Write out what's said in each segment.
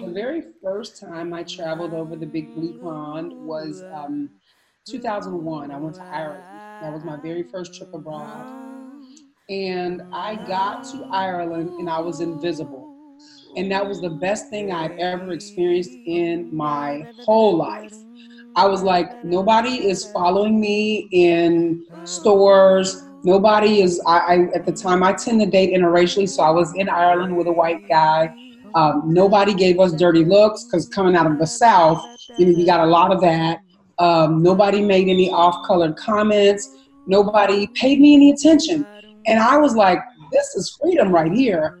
The very first time I traveled over the Big Blue Pond was um, 2001. I went to Ireland. That was my very first trip abroad. And I got to Ireland and I was invisible. And that was the best thing I'd ever experienced in my whole life. I was like, nobody is following me in stores. Nobody is, I, I at the time, I tend to date interracially. So I was in Ireland with a white guy. Um, nobody gave us dirty looks because coming out of the South, you know, you got a lot of that. Um, nobody made any off colored comments. Nobody paid me any attention. And I was like, this is freedom right here.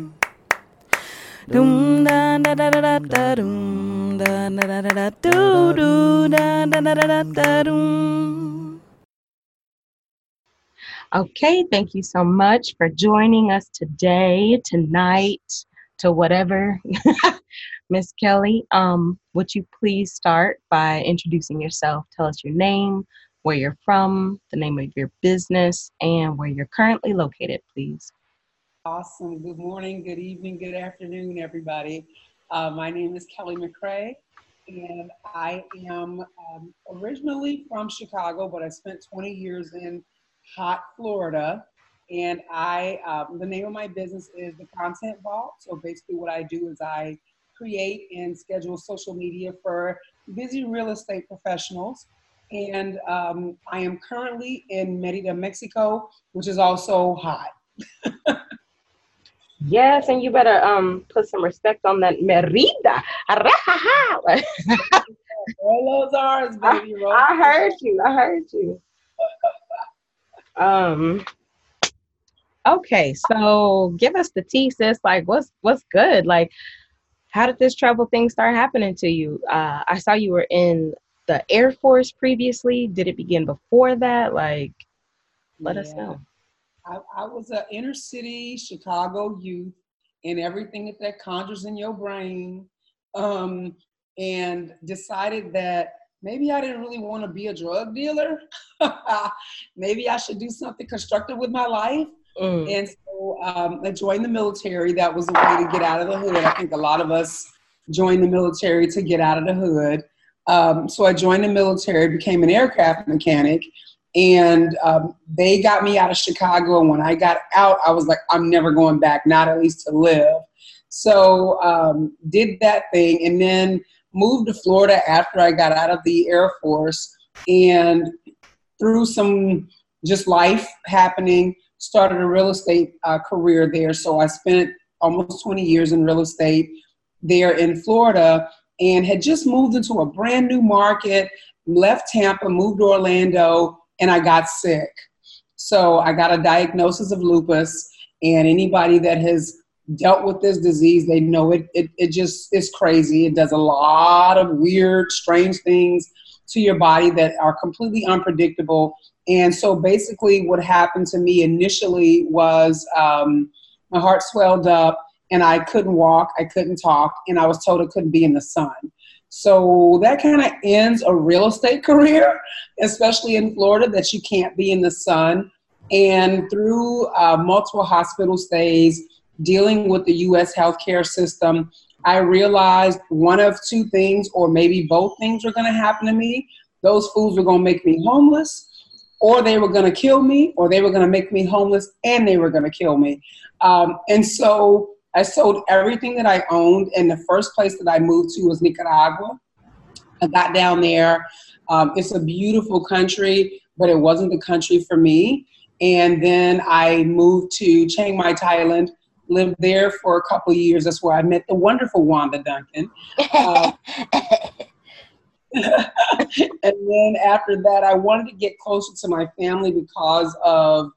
Okay, thank you so much for joining us today, tonight, to whatever. Miss Kelly, um, would you please start by introducing yourself? Tell us your name, where you're from, the name of your business, and where you're currently located, please. Awesome. Good morning, good evening, good afternoon, everybody. Uh, my name is Kelly McCrae, and I am um, originally from Chicago, but I spent 20 years in hot Florida. And I, um, the name of my business is the Content Vault. So basically, what I do is I create and schedule social media for busy real estate professionals. And um, I am currently in Merida, Mexico, which is also hot. Yes, and you better um put some respect on that Merida. Roll those R's, baby. Roll I, I heard you. I heard you. um. Okay, so give us the tea, sis. Like, what's what's good? Like, how did this travel thing start happening to you? Uh, I saw you were in the Air Force previously. Did it begin before that? Like, let yeah. us know. I, I was an inner city Chicago youth and everything that that conjures in your brain, um, and decided that maybe I didn't really want to be a drug dealer. maybe I should do something constructive with my life. Mm. And so um, I joined the military. That was a way to get out of the hood. I think a lot of us joined the military to get out of the hood. Um, so I joined the military, became an aircraft mechanic, and um, they got me out of Chicago. And when I got out, I was like, I'm never going back, not at least to live. So um, did that thing, and then moved to Florida after I got out of the Air Force, and through some just life happening, started a real estate uh, career there. So I spent almost 20 years in real estate there in Florida and had just moved into a brand new market, left Tampa, moved to Orlando, and I got sick. So I got a diagnosis of lupus, and anybody that has dealt with this disease, they know it, it, it just is crazy. It does a lot of weird, strange things to your body that are completely unpredictable. And so basically, what happened to me initially was um, my heart swelled up and I couldn't walk, I couldn't talk, and I was told I couldn't be in the sun. So that kind of ends a real estate career, especially in Florida, that you can't be in the sun. And through uh, multiple hospital stays, dealing with the US healthcare system, I realized one of two things, or maybe both things, were going to happen to me. Those foods were going to make me homeless, or they were going to kill me, or they were going to make me homeless and they were going to kill me. Um, and so I sold everything that I owned, and the first place that I moved to was Nicaragua. I got down there. Um, it's a beautiful country, but it wasn't the country for me. And then I moved to Chiang Mai, Thailand, lived there for a couple years. That's where I met the wonderful Wanda Duncan. Uh, and then after that, I wanted to get closer to my family because of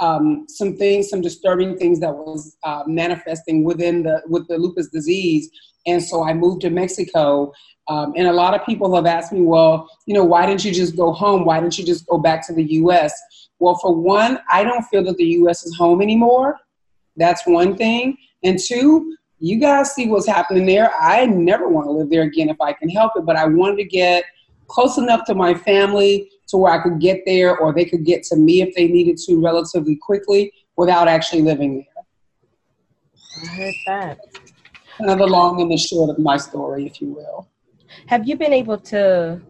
um, some things, some disturbing things that was uh, manifesting within the with the lupus disease, and so I moved to Mexico. Um, and a lot of people have asked me, well, you know, why didn't you just go home? Why didn't you just go back to the U.S.? Well, for one, I don't feel that the U.S. is home anymore. That's one thing. And two, you guys see what's happening there. I never want to live there again if I can help it, but I wanted to get close enough to my family to where I could get there or they could get to me if they needed to relatively quickly without actually living there. I heard that. Kind of the long and the short of my story, if you will. Have you been able to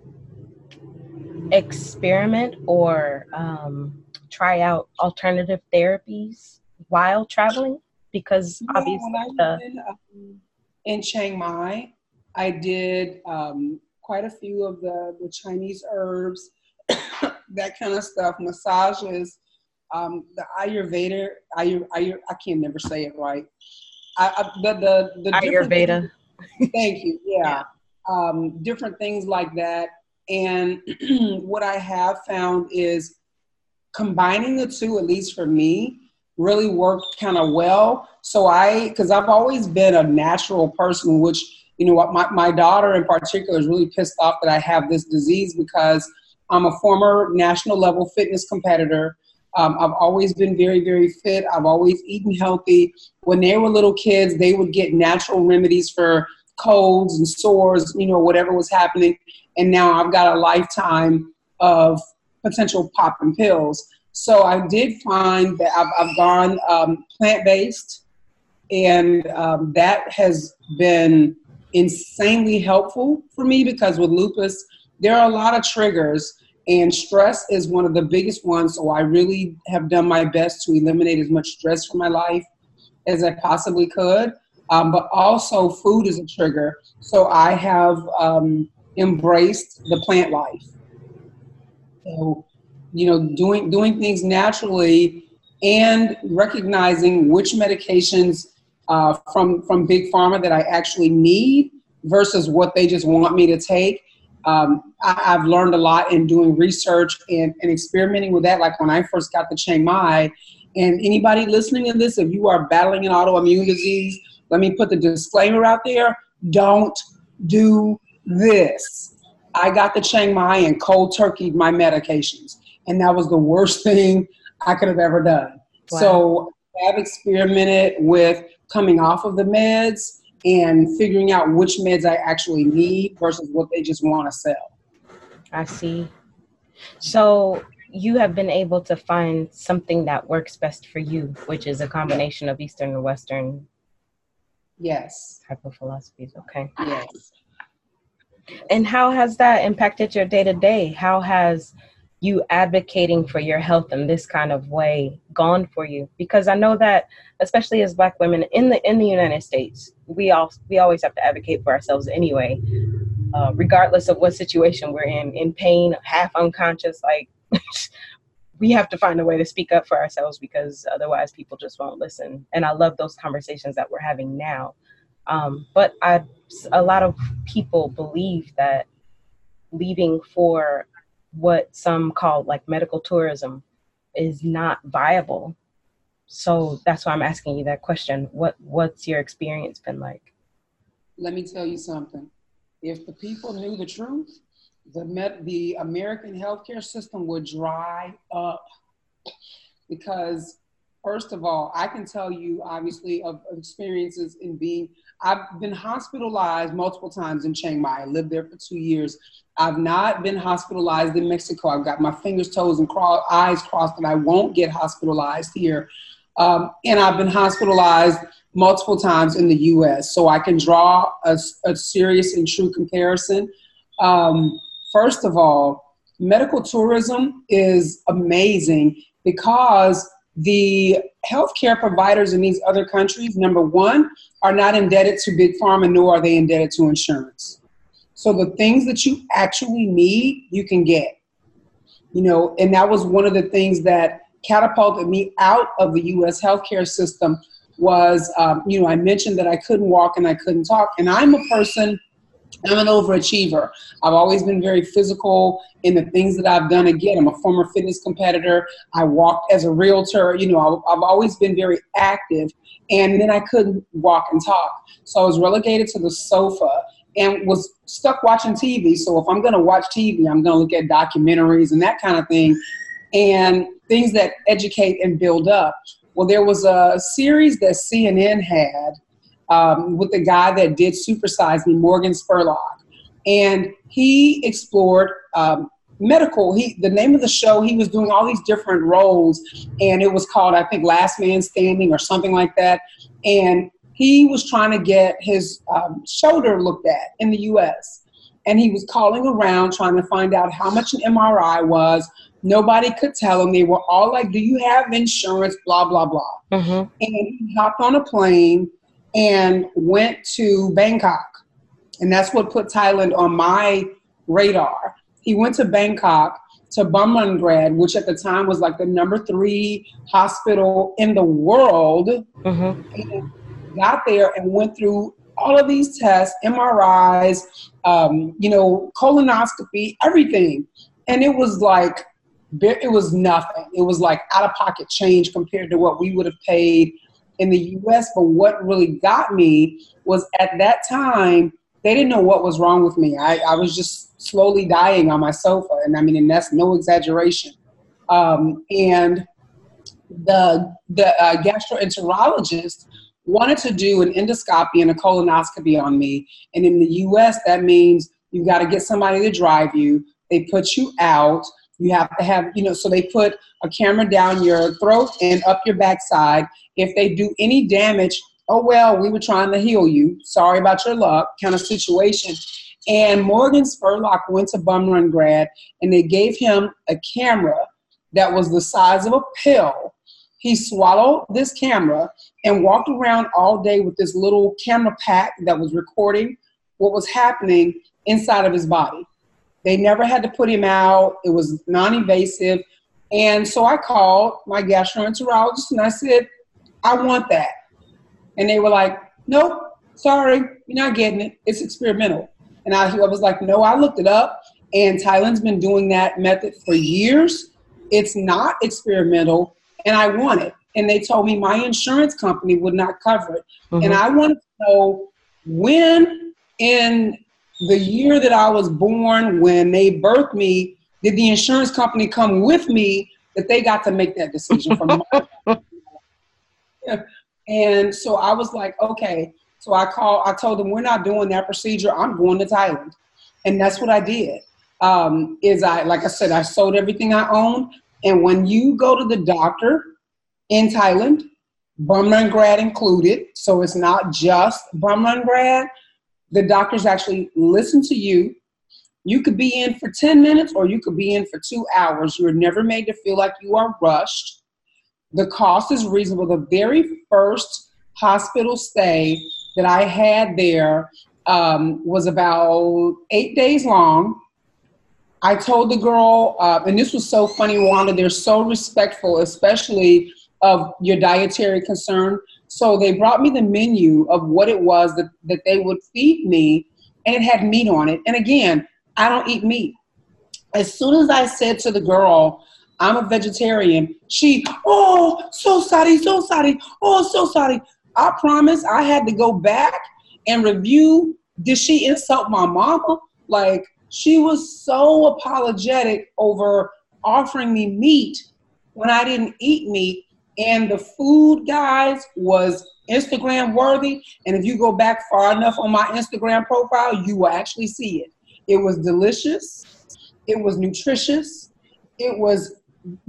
experiment or um, try out alternative therapies while traveling? Because obviously, the- in, um, in Chiang Mai, I did um, quite a few of the, the Chinese herbs, that kind of stuff, massages, um, the Ayurveda. Ayur, Ayur, I can't never say it right. I, I, the the, the Ayurveda. Thank you. Yeah. yeah. Um, different things like that. And what I have found is combining the two, at least for me, really worked kind of well. So I, because I've always been a natural person, which you know what, my, my daughter in particular is really pissed off that I have this disease because I'm a former national level fitness competitor. Um, I've always been very, very fit. I've always eaten healthy. When they were little kids, they would get natural remedies for colds and sores, you know, whatever was happening. And now I've got a lifetime of potential popping pills. So I did find that I've, I've gone um, plant based, and um, that has been insanely helpful for me because with lupus, there are a lot of triggers, and stress is one of the biggest ones. So I really have done my best to eliminate as much stress from my life as I possibly could. Um, but also, food is a trigger. So I have um, embraced the plant life. So, you know, doing doing things naturally and recognizing which medications uh, from from big pharma that I actually need versus what they just want me to take. Um, I, have learned a lot in doing research and, and experimenting with that. Like when I first got the Chiang Mai, and anybody listening to this, if you are battling an autoimmune disease, let me put the disclaimer out there: don't do this. I got the Chiang Mai and cold turkey my medications, and that was the worst thing I could have ever done. Wow. So I've experimented with coming off of the meds and figuring out which meds I actually need versus what they just want to sell. I see. So you have been able to find something that works best for you, which is a combination of Eastern and Western. Yes. Type of philosophies. Okay. Yes. And how has that impacted your day to day? How has you advocating for your health in this kind of way gone for you? Because i know that especially as black women in the in the united states we all we always have to advocate for ourselves anyway uh, regardless of what situation we're in in pain half unconscious like we have to find a way to speak up for ourselves because otherwise people just won't listen. And i love those conversations that we're having now. Um, but I, a lot of people believe that leaving for what some call like medical tourism is not viable. So that's why I'm asking you that question. What what's your experience been like? Let me tell you something. If the people knew the truth, the med- the American healthcare system would dry up because first of all, I can tell you obviously of, experiences in being I've been hospitalized multiple times in Chiang Mai. I lived there for two years. I've not been hospitalized in Mexico. I've got my fingers, toes, and eyes crossed that I won't get hospitalized here. Um, and I've been hospitalized multiple times in the US. So I can draw a, a serious and true comparison. Um, first of all, medical tourism is amazing because the healthcare providers in these other countries, number one, are not indebted to big pharma, nor are they indebted to insurance. So the things that you actually need, you can get. You know, and that was one of the things that catapulted me out of the U.S. healthcare system. Was um, you know I mentioned that I couldn't walk and I couldn't talk, and I'm a person I'm an overachiever. I've always been very physical in the things that I've done. Again, I'm a former fitness competitor. I walked as a realtor. You know, I've always been very active. And then I couldn't walk and talk. So I was relegated to the sofa and was stuck watching TV. So if I'm going to watch TV, I'm going to look at documentaries and that kind of thing and things that educate and build up. Well, there was a series that CNN had um, with the guy that did Supersize Me, Morgan Spurlock, and he explored um, medical. He the name of the show. He was doing all these different roles, and it was called I think Last Man Standing or something like that. And he was trying to get his um, shoulder looked at in the U.S. And he was calling around trying to find out how much an MRI was. Nobody could tell him. They were all like, "Do you have insurance?" Blah blah blah. Mm-hmm. And he hopped on a plane and went to Bangkok. And that's what put Thailand on my radar. He went to Bangkok to Bumrungrad, which at the time was like the number three hospital in the world. Mm-hmm. got there and went through all of these tests, MRIs, um, you know, colonoscopy, everything. And it was like, it was nothing. It was like out of pocket change compared to what we would have paid in the US. But what really got me was at that time, they didn't know what was wrong with me. I, I was just slowly dying on my sofa. And I mean, and that's no exaggeration. Um, and the, the uh, gastroenterologist wanted to do an endoscopy and a colonoscopy on me. And in the US, that means you've got to get somebody to drive you. They put you out. You have to have, you know, so they put a camera down your throat and up your backside. If they do any damage, oh, well, we were trying to heal you. Sorry about your luck kind of situation. And Morgan Spurlock went to Bumrungrad and they gave him a camera that was the size of a pill. He swallowed this camera and walked around all day with this little camera pack that was recording what was happening inside of his body. They never had to put him out. It was non-invasive. And so I called my gastroenterologist and I said, I want that. And they were like, nope, sorry, you're not getting it. It's experimental. And I, I was like, no, I looked it up. And Thailand's been doing that method for years. It's not experimental. And I want it. And they told me my insurance company would not cover it. Mm-hmm. And I wanted to know when in the year that I was born, when they birthed me, did the insurance company come with me that they got to make that decision from and so I was like, okay. So I called, I told them we're not doing that procedure. I'm going to Thailand. And that's what I did. Um, is I, like I said, I sold everything I owned. And when you go to the doctor in Thailand, Bumrungrad included, so it's not just Bumrungrad, the doctors actually listen to you. You could be in for 10 minutes or you could be in for two hours. You're never made to feel like you are rushed. The cost is reasonable. The very first hospital stay that I had there um, was about eight days long. I told the girl, uh, and this was so funny, Wanda, they're so respectful, especially of your dietary concern. So they brought me the menu of what it was that, that they would feed me, and it had meat on it. And again, I don't eat meat. As soon as I said to the girl, I'm a vegetarian, she, oh, so sorry, so sorry, oh, so sorry. I promise I had to go back and review did she insult my mama? Like, she was so apologetic over offering me meat when I didn't eat meat and the food, guys, was Instagram worthy. And if you go back far enough on my Instagram profile, you will actually see it. It was delicious, it was nutritious, it was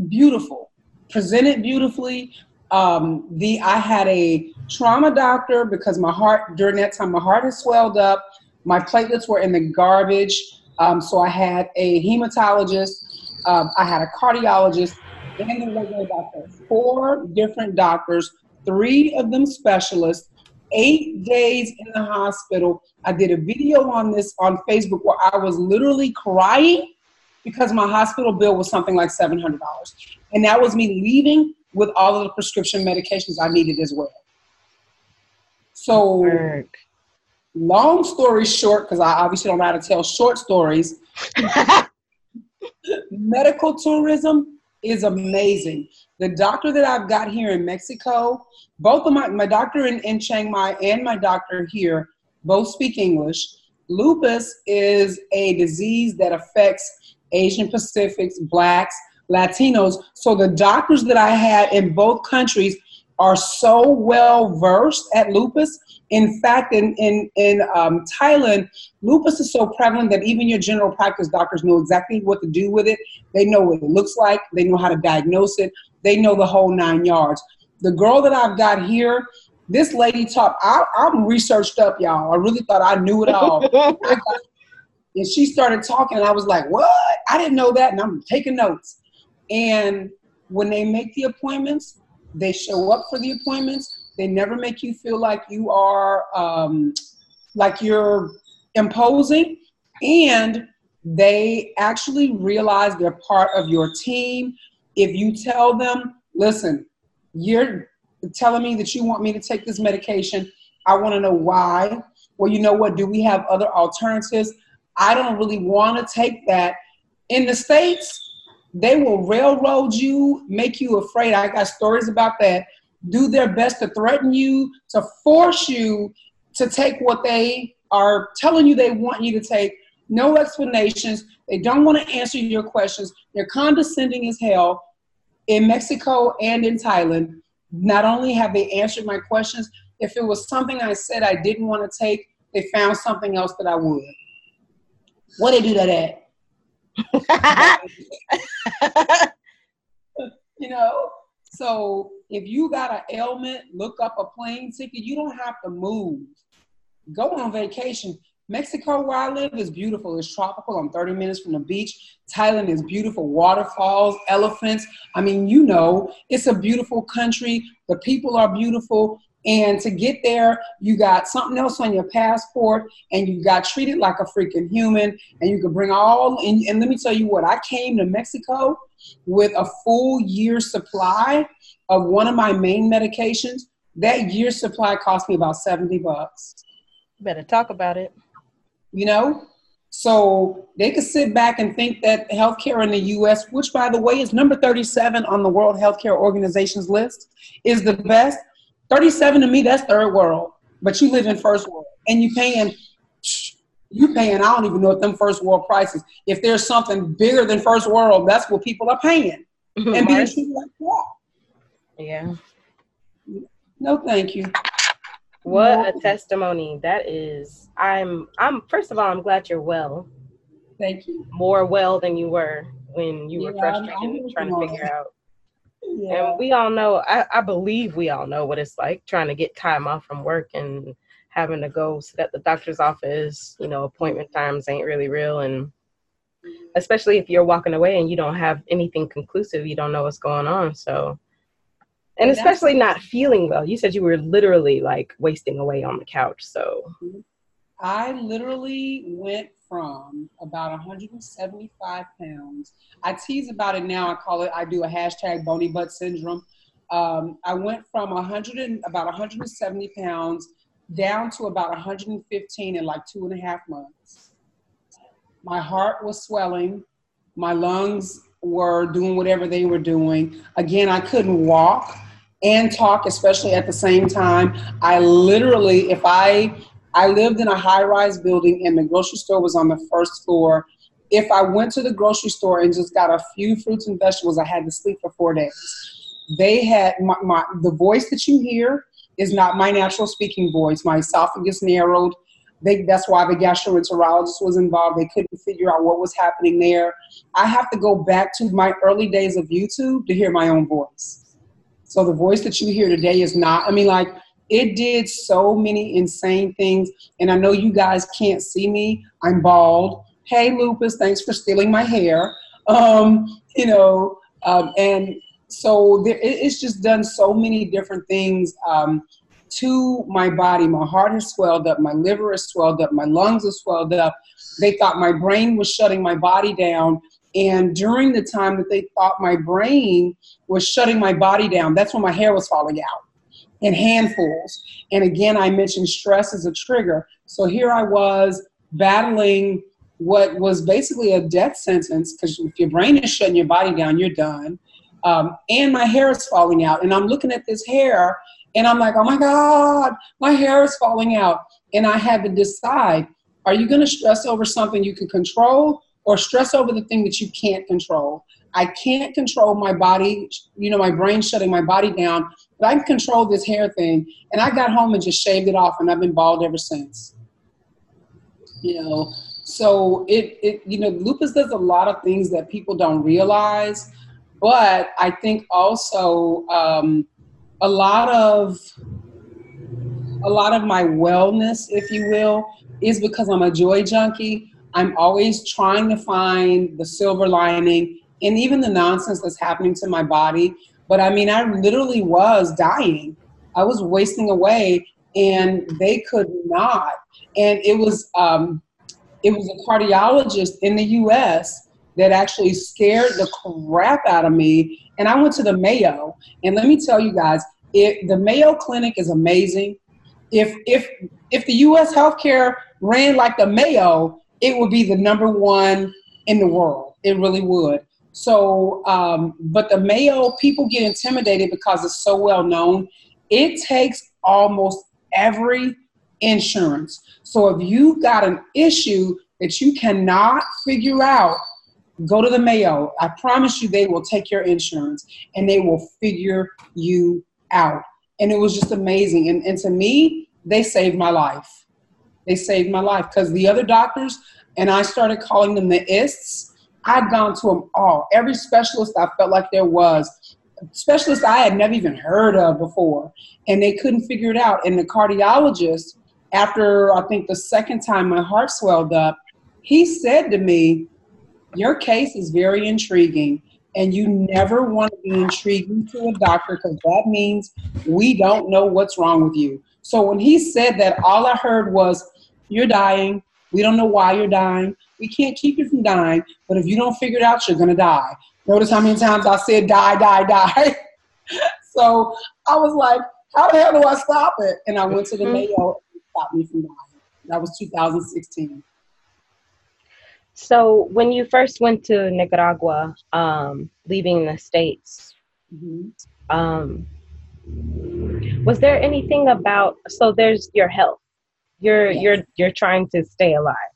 beautiful, presented beautifully. Um, the I had a trauma doctor because my heart during that time my heart had swelled up, my platelets were in the garbage. Um, so I had a hematologist, um, I had a cardiologist, and regular doctor. Four different doctors, three of them specialists, eight days in the hospital. I did a video on this on Facebook where I was literally crying because my hospital bill was something like $700. And that was me leaving with all of the prescription medications I needed as well. So long story short, because I obviously don't know how to tell short stories, medical tourism is amazing. The doctor that I've got here in Mexico, both of my, my doctor in, in Chiang Mai and my doctor here, both speak English. Lupus is a disease that affects Asian Pacifics, Blacks, Latinos. So the doctors that I had in both countries are so well versed at lupus. In fact, in in in um, Thailand, lupus is so prevalent that even your general practice doctors know exactly what to do with it. They know what it looks like. They know how to diagnose it. They know the whole nine yards. The girl that I've got here, this lady taught. I, I'm researched up, y'all. I really thought I knew it all. and she started talking, and I was like, "What? I didn't know that." And I'm taking notes. And when they make the appointments, they show up for the appointments. They never make you feel like you are um, like you're imposing, and they actually realize they're part of your team. If you tell them, listen, you're telling me that you want me to take this medication, I want to know why. Well, you know what? Do we have other alternatives? I don't really want to take that. In the States, they will railroad you, make you afraid. I got stories about that. Do their best to threaten you, to force you to take what they are telling you they want you to take. No explanations. They don't want to answer your questions. They're condescending as hell. In Mexico and in Thailand, not only have they answered my questions, if it was something I said I didn't want to take, they found something else that I would. What they do that at? you know? So if you got an ailment, look up a plane ticket. You don't have to move. Go on vacation. Mexico, where I live, is beautiful. It's tropical. I'm 30 minutes from the beach. Thailand is beautiful. Waterfalls, elephants. I mean, you know, it's a beautiful country. The people are beautiful. And to get there, you got something else on your passport and you got treated like a freaking human. And you could bring all, and, and let me tell you what, I came to Mexico with a full year supply of one of my main medications. That year supply cost me about 70 bucks. Better talk about it. You know? So they could sit back and think that healthcare in the US, which by the way is number 37 on the World Healthcare Organization's list, is the best 37 to me, that's third world. But you live in first world and you paying you paying, I don't even know if them first world prices. If there's something bigger than first world, that's what people are paying. Mm-hmm. and being treated like that. Yeah. No, thank you. What no. a testimony that is. I'm I'm first of all, I'm glad you're well. Thank you. More well than you were when you were frustrated trying to figure out yeah. And we all know, I, I believe we all know what it's like trying to get time off from work and having to go sit at the doctor's office. You know, appointment times ain't really real. And mm-hmm. especially if you're walking away and you don't have anything conclusive, you don't know what's going on. So, and, especially not feeling well. You said you were literally like wasting away on the couch. So, mm-hmm. I literally went from about 175 pounds. I tease about it now. I call it, I do a hashtag bony butt syndrome. Um, I went from 100 and, about 170 pounds down to about 115 in like two and a half months. My heart was swelling. My lungs were doing whatever they were doing. Again, I couldn't walk and talk, especially at the same time. I literally, if I I lived in a high rise building and the grocery store was on the first floor. If I went to the grocery store and just got a few fruits and vegetables, I had to sleep for four days. They had my, my the voice that you hear is not my natural speaking voice. My esophagus narrowed. They, that's why the gastroenterologist was involved. They couldn't figure out what was happening there. I have to go back to my early days of YouTube to hear my own voice. So the voice that you hear today is not, I mean, like, it did so many insane things. And I know you guys can't see me. I'm bald. Hey, Lupus, thanks for stealing my hair. Um, you know, um, and so there, it's just done so many different things um, to my body. My heart has swelled up, my liver has swelled up, my lungs have swelled up. They thought my brain was shutting my body down. And during the time that they thought my brain was shutting my body down, that's when my hair was falling out in handfuls. And again, I mentioned stress as a trigger. So here I was battling what was basically a death sentence because if your brain is shutting your body down, you're done. Um, and my hair is falling out. And I'm looking at this hair and I'm like, oh my God, my hair is falling out. And I had to decide are you going to stress over something you can control or stress over the thing that you can't control? I can't control my body, you know, my brain shutting my body down, but I can control this hair thing. And I got home and just shaved it off, and I've been bald ever since. You know, so it, it you know, lupus does a lot of things that people don't realize, but I think also um, a lot of a lot of my wellness, if you will, is because I'm a joy junkie. I'm always trying to find the silver lining and even the nonsense that's happening to my body. But I mean, I literally was dying. I was wasting away, and they could not. And it was um, it was a cardiologist in the U.S. that actually scared the crap out of me. And I went to the Mayo, and let me tell you guys, it, the Mayo Clinic is amazing. If if if the U.S. healthcare ran like the Mayo, it would be the number one in the world. It really would. So, um, but the Mayo, people get intimidated because it's so well known. It takes almost every insurance. So if you got an issue that you cannot figure out, go to the Mayo. I promise you, they will take your insurance and they will figure you out. And it was just amazing. And, and to me, they saved my life. They saved my life because the other doctors, and I started calling them the ists I'd gone to them all. Every specialist I felt like there was, specialist I had never even heard of before, and they couldn't figure it out. And the cardiologist, after I think the second time my heart swelled up, he said to me, Your case is very intriguing, and you never want to be intriguing to a doctor because that means we don't know what's wrong with you. So when he said that, all I heard was, You're dying. We don't know why you're dying. We can't keep you from dying, but if you don't figure it out, you're going to die. Notice how many times I said die, die, die. so I was like, how the hell do I stop it? And I went to the mm-hmm. Mayo and stopped me from dying. That was 2016. So when you first went to Nicaragua, um, leaving the States, mm-hmm. um, was there anything about, so there's your health, you're, yes. you're, you're trying to stay alive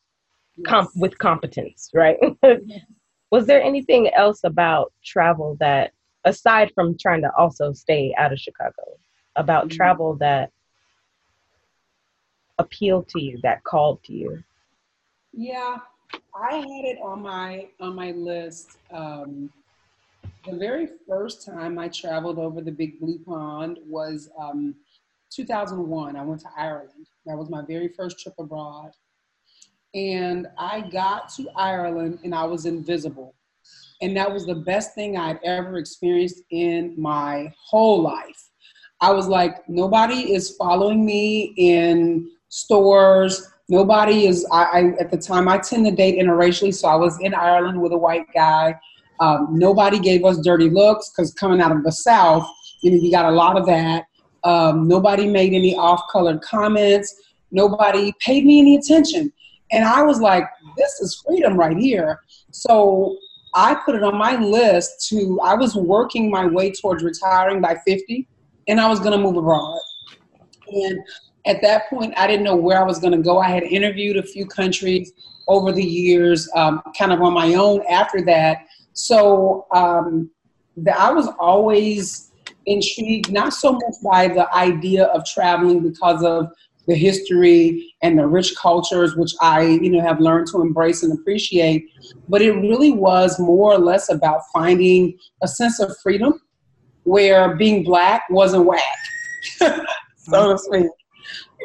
comp- with competence, right? Was there anything else about travel that, aside from trying to also stay out of Chicago, about mm-hmm. travel that appealed to you, that called to you? Yeah, I had it on my on my list. Um, the very first time I traveled over the Big Blue Pond was um, 2001. I went to Ireland. That was my very first trip abroad. And I got to Ireland and I was invisible. And that was the best thing I'd ever experienced in my whole life. I was like, nobody is following me in stores. Nobody is, I, I at the time, I tend to date interracially. So I was in Ireland with a white guy. Um, nobody gave us dirty looks because coming out of the South, you know, you got a lot of that. Um, nobody made any off colored comments. Nobody paid me any attention. And I was like, this is freedom right here. So I put it on my list to, I was working my way towards retiring by 50 and I was going to move abroad. And at that point, I didn't know where I was going to go. I had interviewed a few countries over the years, um, kind of on my own after that. So um, the, I was always intrigued, not so much by the idea of traveling because of the history and the rich cultures, which I, you know, have learned to embrace and appreciate. But it really was more or less about finding a sense of freedom where being black wasn't whack, so to speak.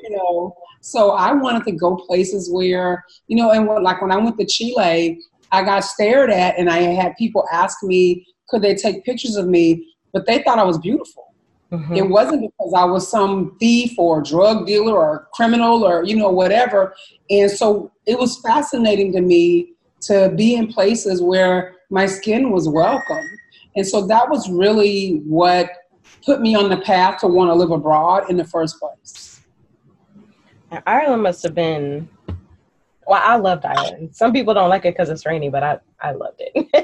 You know, so I wanted to go places where, you know, and what, like when I went to Chile, I got stared at and I had people ask me, could they take pictures of me? But they thought I was beautiful Mm-hmm. It wasn't because I was some thief or drug dealer or criminal or, you know, whatever. And so it was fascinating to me to be in places where my skin was welcome. And so that was really what put me on the path to want to live abroad in the first place. And Ireland must have been. Well, I loved Ireland. Some people don't like it because it's rainy, but I I loved it.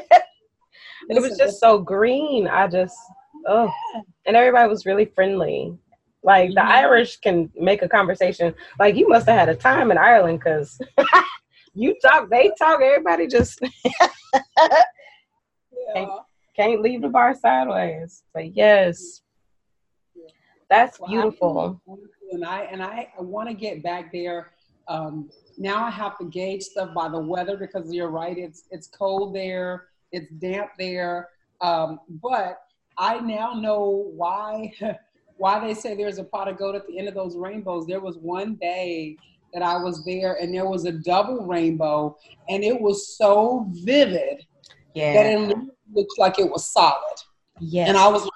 it was just so green. I just oh, and everybody was really friendly. Like the Irish can make a conversation. Like you must have had a time in Ireland because you talk, they talk. Everybody just can't, can't leave the bar sideways. But yes, that's well, beautiful. And I and I, I want to get back there. Um, now I have to gauge stuff by the weather because you're right. It's it's cold there. It's damp there. Um, but I now know why why they say there's a pot of gold at the end of those rainbows. There was one day that I was there and there was a double rainbow and it was so vivid yeah. that it looked like it was solid. Yeah. And I was like,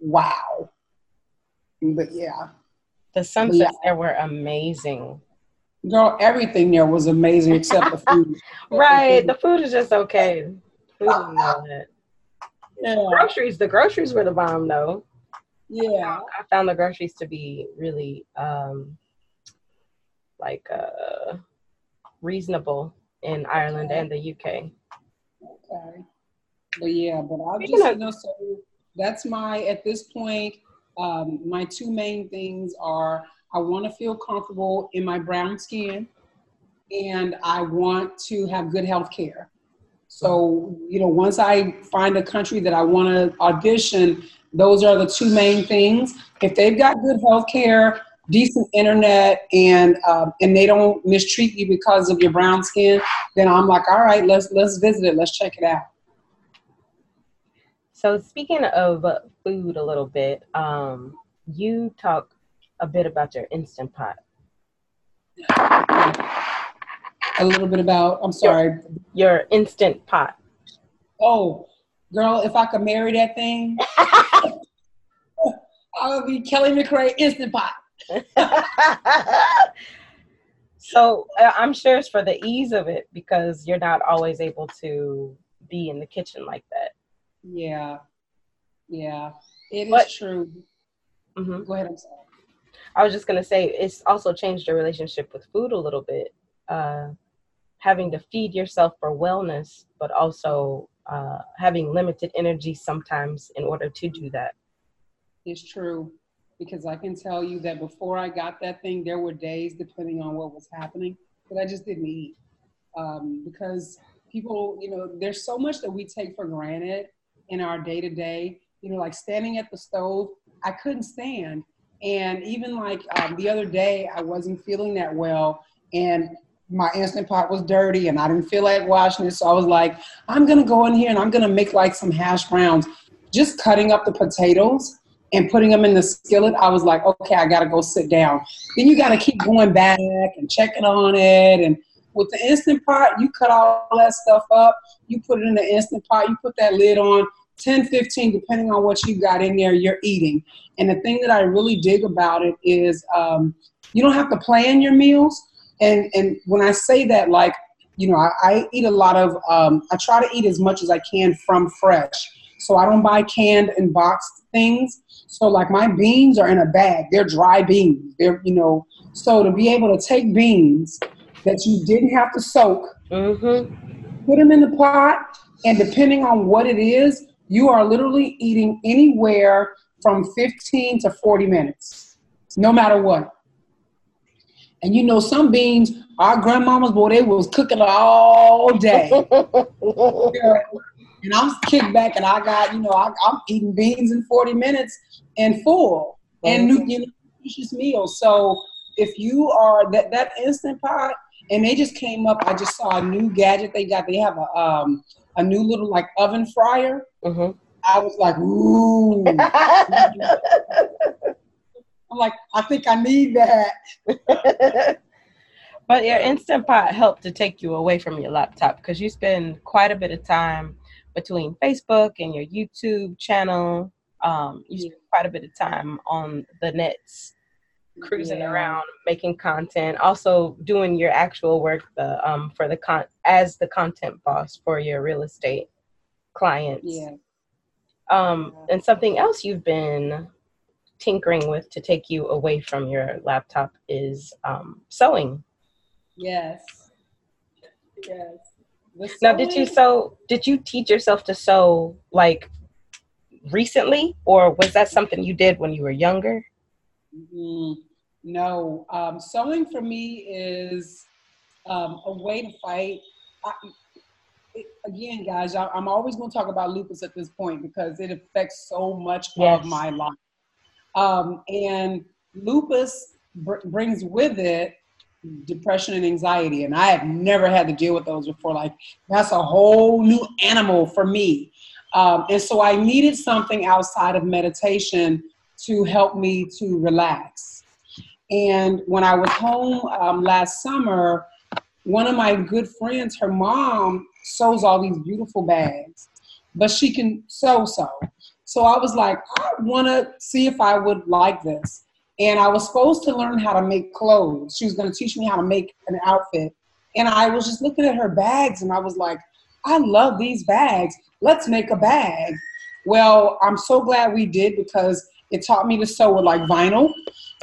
wow. But yeah. The sunsets yeah. there were amazing. Girl, everything there was amazing except the food. right. The food is just okay. Food yeah. Groceries, the groceries were the bomb though. Yeah. I found the groceries to be really um like uh reasonable in Ireland okay. and the UK. Okay. But yeah, but I'll just you know so that's my at this point, um, my two main things are I want to feel comfortable in my brown skin and I want to have good health care. So, you know, once I find a country that I want to audition, those are the two main things. If they've got good health care, decent internet, and um, and they don't mistreat you because of your brown skin, then I'm like, all right, let's let's visit it, let's check it out. So speaking of food a little bit, um, you talk a bit about your instant pot a little bit about, I'm sorry. Your, your instant pot. Oh, girl, if I could marry that thing, I would be Kelly McRae instant pot. so uh, I'm sure it's for the ease of it because you're not always able to be in the kitchen like that. Yeah, yeah, it but, is true. Mm-hmm. Go ahead. I'm sorry. I was just gonna say it's also changed your relationship with food a little bit. Uh, having to feed yourself for wellness, but also uh, having limited energy sometimes in order to do that. It's true because I can tell you that before I got that thing, there were days, depending on what was happening, that I just didn't eat. Um, because people, you know, there's so much that we take for granted in our day to day. You know, like standing at the stove, I couldn't stand. And even like um, the other day, I wasn't feeling that well. And my instant pot was dirty and I didn't feel like washing it. So I was like, I'm gonna go in here and I'm gonna make like some hash browns. Just cutting up the potatoes and putting them in the skillet, I was like, okay, I gotta go sit down. Then you gotta keep going back and checking on it. And with the instant pot, you cut all that stuff up, you put it in the instant pot, you put that lid on, 10, 15, depending on what you got in there, you're eating. And the thing that I really dig about it is um, you don't have to plan your meals and and when I say that, like you know, I, I eat a lot of. Um, I try to eat as much as I can from fresh, so I don't buy canned and boxed things. So like my beans are in a bag; they're dry beans. They're you know, so to be able to take beans that you didn't have to soak, mm-hmm. put them in the pot, and depending on what it is, you are literally eating anywhere from 15 to 40 minutes, no matter what. And you know, some beans, our grandmamas, boy, they was cooking all day. and I'm kicked back and I got, you know, I, am eating beans in 40 minutes and full and new, you know, nutritious meals. So if you are that, that instant pot, and they just came up, I just saw a new gadget they got. They have a, um, a new little like oven fryer. Mm-hmm. I was like, ooh. I'm like, I think I need that. but your Instant Pot helped to take you away from your laptop because you spend quite a bit of time between Facebook and your YouTube channel. Um, you spend quite a bit of time on the nets, cruising yeah. around, making content, also doing your actual work the um, for the con as the content boss for your real estate clients. Yeah. Um, and something else you've been tinkering with to take you away from your laptop is um, sewing. Yes. Yes. Now, did you sew? Did you teach yourself to sew like recently, or was that something you did when you were younger? Mm, no, um, sewing for me is um, a way to fight. I, it, again, guys, I, am always going to talk about lupus at this point because it affects so much yes. of my life. Um, and lupus br- brings with it depression and anxiety, and I have never had to deal with those before. Like that's a whole new animal for me. Um, and so I needed something outside of meditation to help me to relax. And when I was home um, last summer, one of my good friends, her mom sews all these beautiful bags, but she can sew so. So I was like, I want to see if I would like this. And I was supposed to learn how to make clothes. She was going to teach me how to make an outfit. And I was just looking at her bags and I was like, I love these bags. Let's make a bag. Well, I'm so glad we did because it taught me to sew with like vinyl.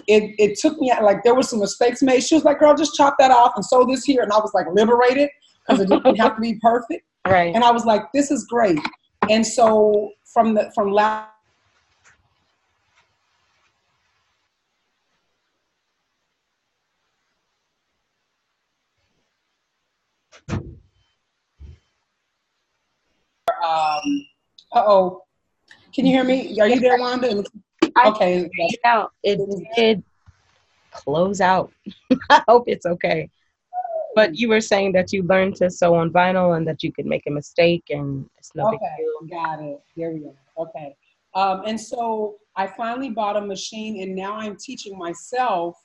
It, it took me like there were some mistakes made. She was like, girl, just chop that off and sew this here. And I was like liberated because it didn't have to be perfect. Right. And I was like, this is great. And so from the from last um, uh oh. Can you hear me? Are you there, Wanda? Okay. It did close out. I hope it's okay. But you were saying that you learned to sew on vinyl and that you could make a mistake and it's no okay, big deal. Got it. There we go. Okay. Um, and so I finally bought a machine and now I'm teaching myself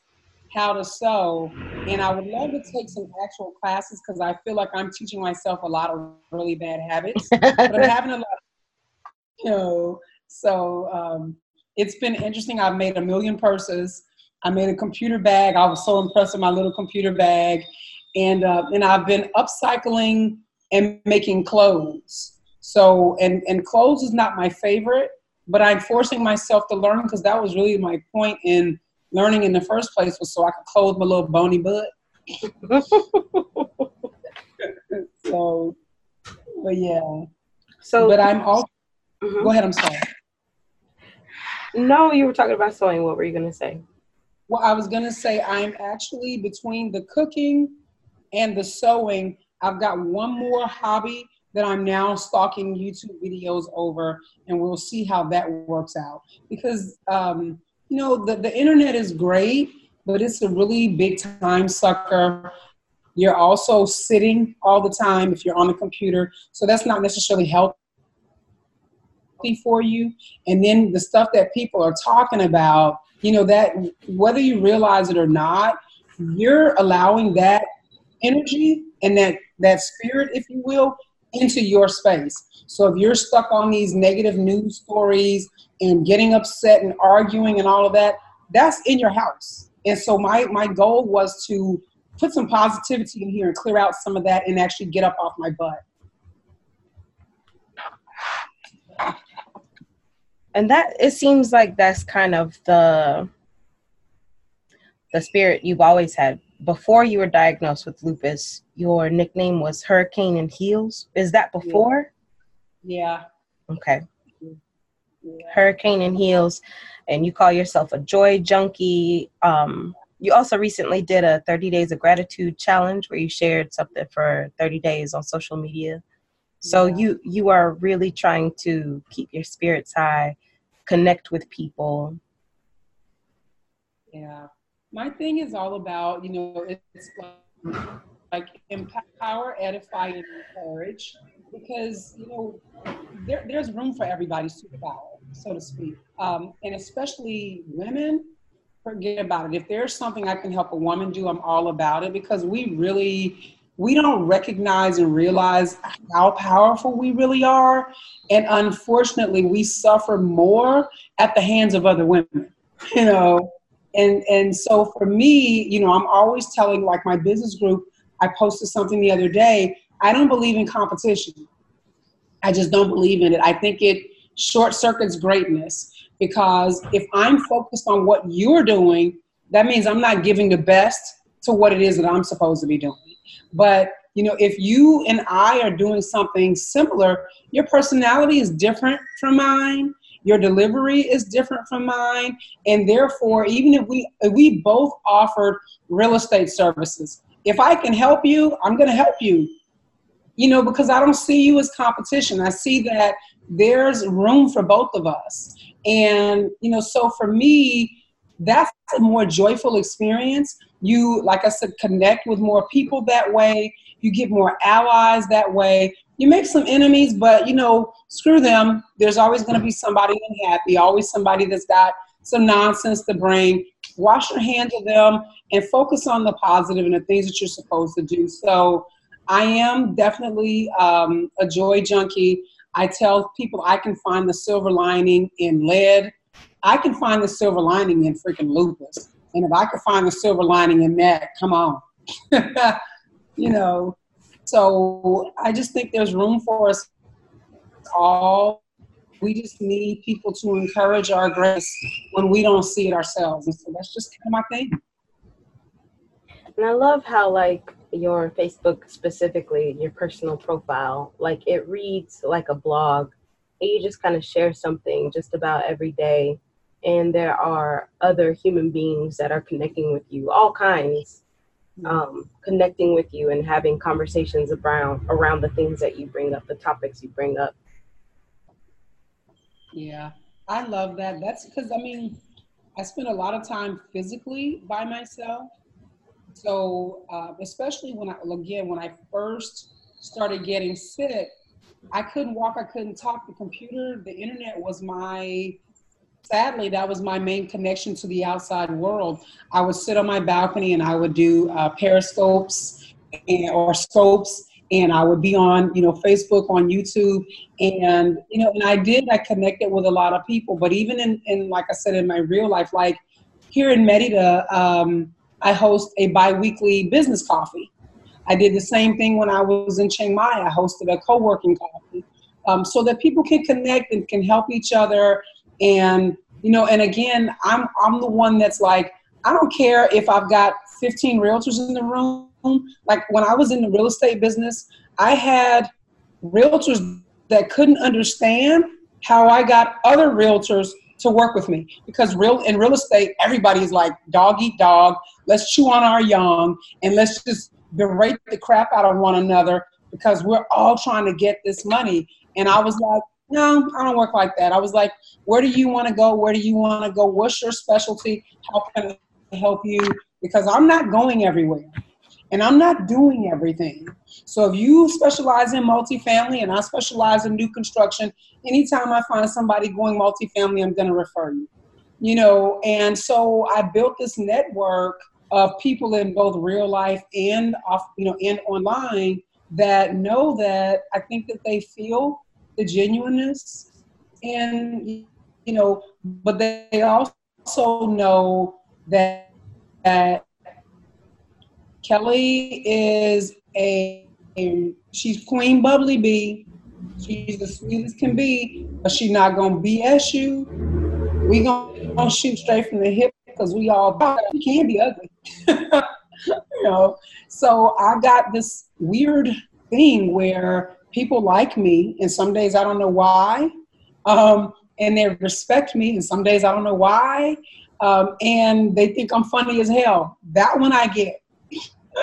how to sew. And I would love to take some actual classes because I feel like I'm teaching myself a lot of really bad habits. but I'm having a lot, of, you know, so um, it's been interesting. I've made a million purses. I made a computer bag. I was so impressed with my little computer bag. And, uh, and I've been upcycling and making clothes. So, and, and clothes is not my favorite, but I'm forcing myself to learn because that was really my point in learning in the first place was so I could clothe my little bony butt. so, but yeah. So, but I'm all. Mm-hmm. Go ahead. I'm sorry. No, you were talking about sewing. What were you to say? Well, I was to say I'm actually between the cooking and the sewing. I've got one more hobby that I'm now stalking YouTube videos over, and we'll see how that works out. Because um, you know, the, the internet is great, but it's a really big time sucker. You're also sitting all the time if you're on the computer, so that's not necessarily healthy for you. And then the stuff that people are talking about, you know, that whether you realize it or not, you're allowing that energy and that that spirit, if you will, into your space. So if you're stuck on these negative news stories and getting upset and arguing and all of that, that's in your house. And so my my goal was to put some positivity in here and clear out some of that and actually get up off my butt. And that it seems like that's kind of the the spirit you've always had. Before you were diagnosed with lupus, your nickname was Hurricane in Heels. Is that before? Yeah. Okay. Hurricane in Heels, and you call yourself a joy junkie. Um, you also recently did a 30 days of gratitude challenge where you shared something for 30 days on social media. So yeah. you you are really trying to keep your spirits high, connect with people. Yeah. My thing is all about, you know, it's like, like empower, edify, and encourage because you know there, there's room for everybody's superpower, so to speak, um, and especially women. Forget about it. If there's something I can help a woman do, I'm all about it because we really we don't recognize and realize how powerful we really are, and unfortunately, we suffer more at the hands of other women. You know, and and so for me, you know, I'm always telling like my business group. I posted something the other day I don't believe in competition. I just don't believe in it. I think it short circuits greatness because if I'm focused on what you're doing, that means I'm not giving the best to what it is that I'm supposed to be doing. But you know, if you and I are doing something similar, your personality is different from mine. Your delivery is different from mine, and therefore, even if we if we both offered real estate services, if I can help you, I'm going to help you. You know, because I don't see you as competition. I see that there's room for both of us. And, you know, so for me, that's a more joyful experience. You, like I said, connect with more people that way. You get more allies that way. You make some enemies, but you know, screw them. There's always going to be somebody unhappy, always somebody that's got some nonsense to bring. Wash your hands of them and focus on the positive and the things that you're supposed to do. So, I am definitely um, a joy junkie. I tell people I can find the silver lining in lead. I can find the silver lining in freaking lupus. And if I could find the silver lining in that, come on. you know, so I just think there's room for us all. We just need people to encourage our grace when we don't see it ourselves. And so that's just kind of my thing. And I love how, like, your Facebook specifically, your personal profile, like it reads like a blog. And you just kind of share something just about every day. And there are other human beings that are connecting with you, all kinds, um, connecting with you and having conversations around around the things that you bring up, the topics you bring up. Yeah, I love that. That's because I mean, I spend a lot of time physically by myself so uh, especially when I again when I first started getting sick, I couldn't walk, I couldn't talk. The computer, the internet was my sadly that was my main connection to the outside world. I would sit on my balcony and I would do uh, periscopes and, or scopes and I would be on, you know, Facebook, on YouTube, and you know, and I did. I connected with a lot of people, but even in, in like I said, in my real life, like here in Merida, um, I host a biweekly business coffee. I did the same thing when I was in Chiang Mai. I hosted a co-working coffee um, so that people can connect and can help each other. And you know, and again, I'm I'm the one that's like, I don't care if I've got 15 realtors in the room. Like when I was in the real estate business, I had realtors that couldn't understand how I got other realtors to work with me. Because real in real estate everybody's like dog eat dog. Let's chew on our young and let's just berate the crap out of one another because we're all trying to get this money. And i was like no i don't work like that. I was like where do you want to go? Where do you want to go? What's your specialty? How can i help you? Because i'm not going everywhere and I'm not doing everything. So if you specialize in multifamily and I specialize in new construction, anytime I find somebody going multifamily, I'm going to refer you. You know, and so I built this network of people in both real life and off, you know, and online that know that I think that they feel the genuineness and you know, but they also know that, that Kelly is a, a she's Queen Bubbly Bee. She's as sweet as can be, but she's not gonna BS you. We gonna, shoot straight from the hip because we all you can't be ugly. you know. So I got this weird thing where people like me, and some days I don't know why. Um, and they respect me, and some days I don't know why. Um, and they think I'm funny as hell. That one I get.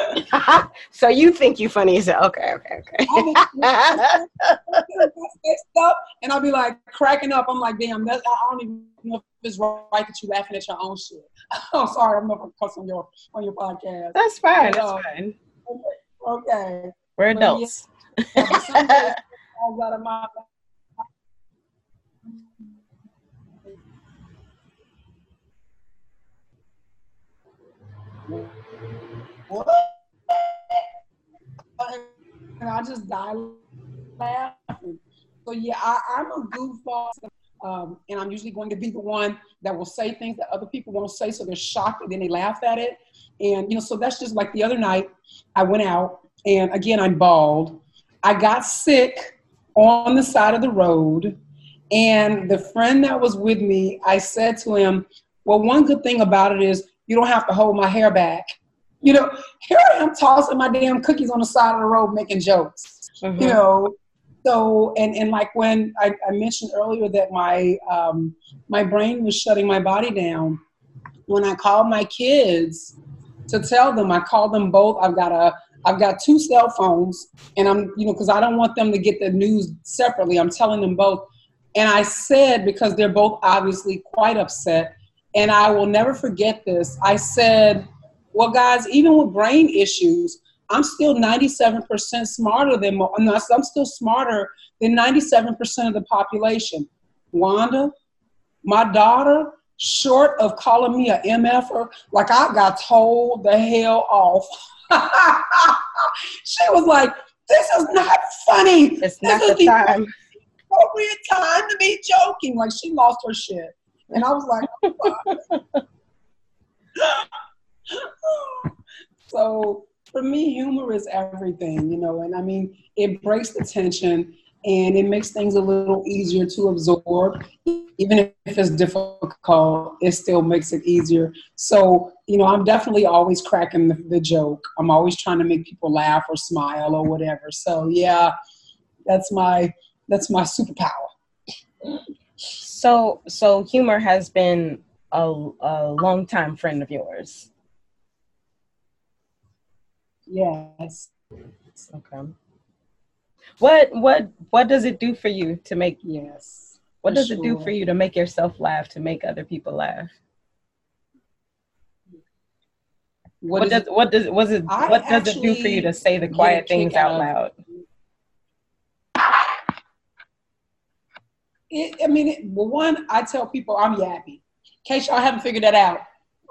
so you think you funny as hell? okay, okay, okay. and I'll be like cracking up. I'm like, damn, I don't even know if it's right that you're laughing at your own shit. I'm sorry, I'm not gonna cuss on your on your podcast. That's fine. But, that's uh, fine. Okay. We're adults. What? And I just die laughing. So yeah, I, am a goofball. Um, and I'm usually going to be the one that will say things that other people won't say, so they're shocked and then they laugh at it. And you know, so that's just like the other night. I went out, and again, I'm bald. I got sick on the side of the road, And the friend that was with me, I said to him, Well, one good thing about it is you don't have to hold my hair back. You know, here I am tossing my damn cookies on the side of the road making jokes. Mm-hmm. You know, so and and like when I, I mentioned earlier that my um, my brain was shutting my body down, when I called my kids to tell them, I called them both. I've got a I've got two cell phones, and I'm you know because I don't want them to get the news separately. I'm telling them both, and I said because they're both obviously quite upset, and I will never forget this. I said, "Well, guys, even with brain issues." I'm still 97% smarter than, I'm still smarter than 97% of the population. Wanda, my daughter, short of calling me a MFer, like I got told the hell off. she was like, this is not funny. It's not this the time. Appropriate time to be joking. Like she lost her shit. And I was like, oh, so for me, humor is everything, you know, and I mean, it breaks the tension and it makes things a little easier to absorb. Even if it's difficult, it still makes it easier. So, you know, I'm definitely always cracking the, the joke. I'm always trying to make people laugh or smile or whatever. So, yeah, that's my that's my superpower. So, so humor has been a, a long time friend of yours. Yes. Okay. What what what does it do for you to make yes? What does sure. it do for you to make yourself laugh, to make other people laugh? What, what does what does was it what does it do for you to say the quiet things out loud? It, I mean, it, well, one, I tell people I'm yappy. In case y'all haven't figured that out,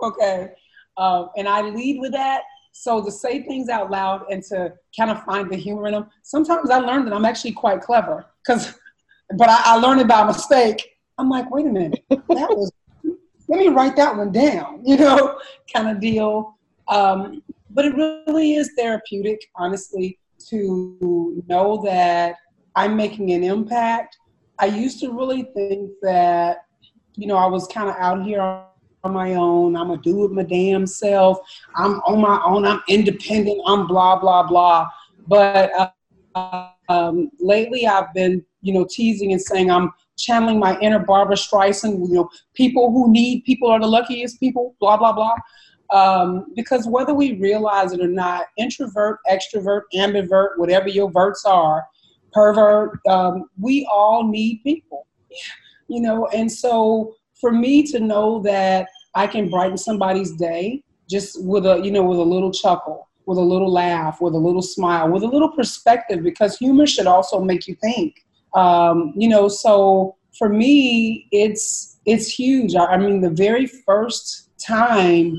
okay. Uh, and I lead with that so to say things out loud and to kind of find the humor in them, sometimes I learned that I'm actually quite clever. Cause, but I, I learned it by mistake. I'm like, wait a minute, that was. let me write that one down. You know, kind of deal. Um, but it really is therapeutic, honestly, to know that I'm making an impact. I used to really think that, you know, I was kind of out here on my own. I'm gonna do it my damn self. I'm on my own. I'm independent. I'm blah blah blah. But uh, um, lately, I've been you know teasing and saying I'm channeling my inner Barbra Streisand. You know, people who need people are the luckiest people. Blah blah blah. Um, because whether we realize it or not, introvert, extrovert, ambivert, whatever your verts are, pervert, um, we all need people. You know, and so for me to know that I can brighten somebody's day just with a, you know, with a little chuckle, with a little laugh, with a little smile, with a little perspective, because humor should also make you think. Um, you know, so for me, it's it's huge. I, I mean, the very first time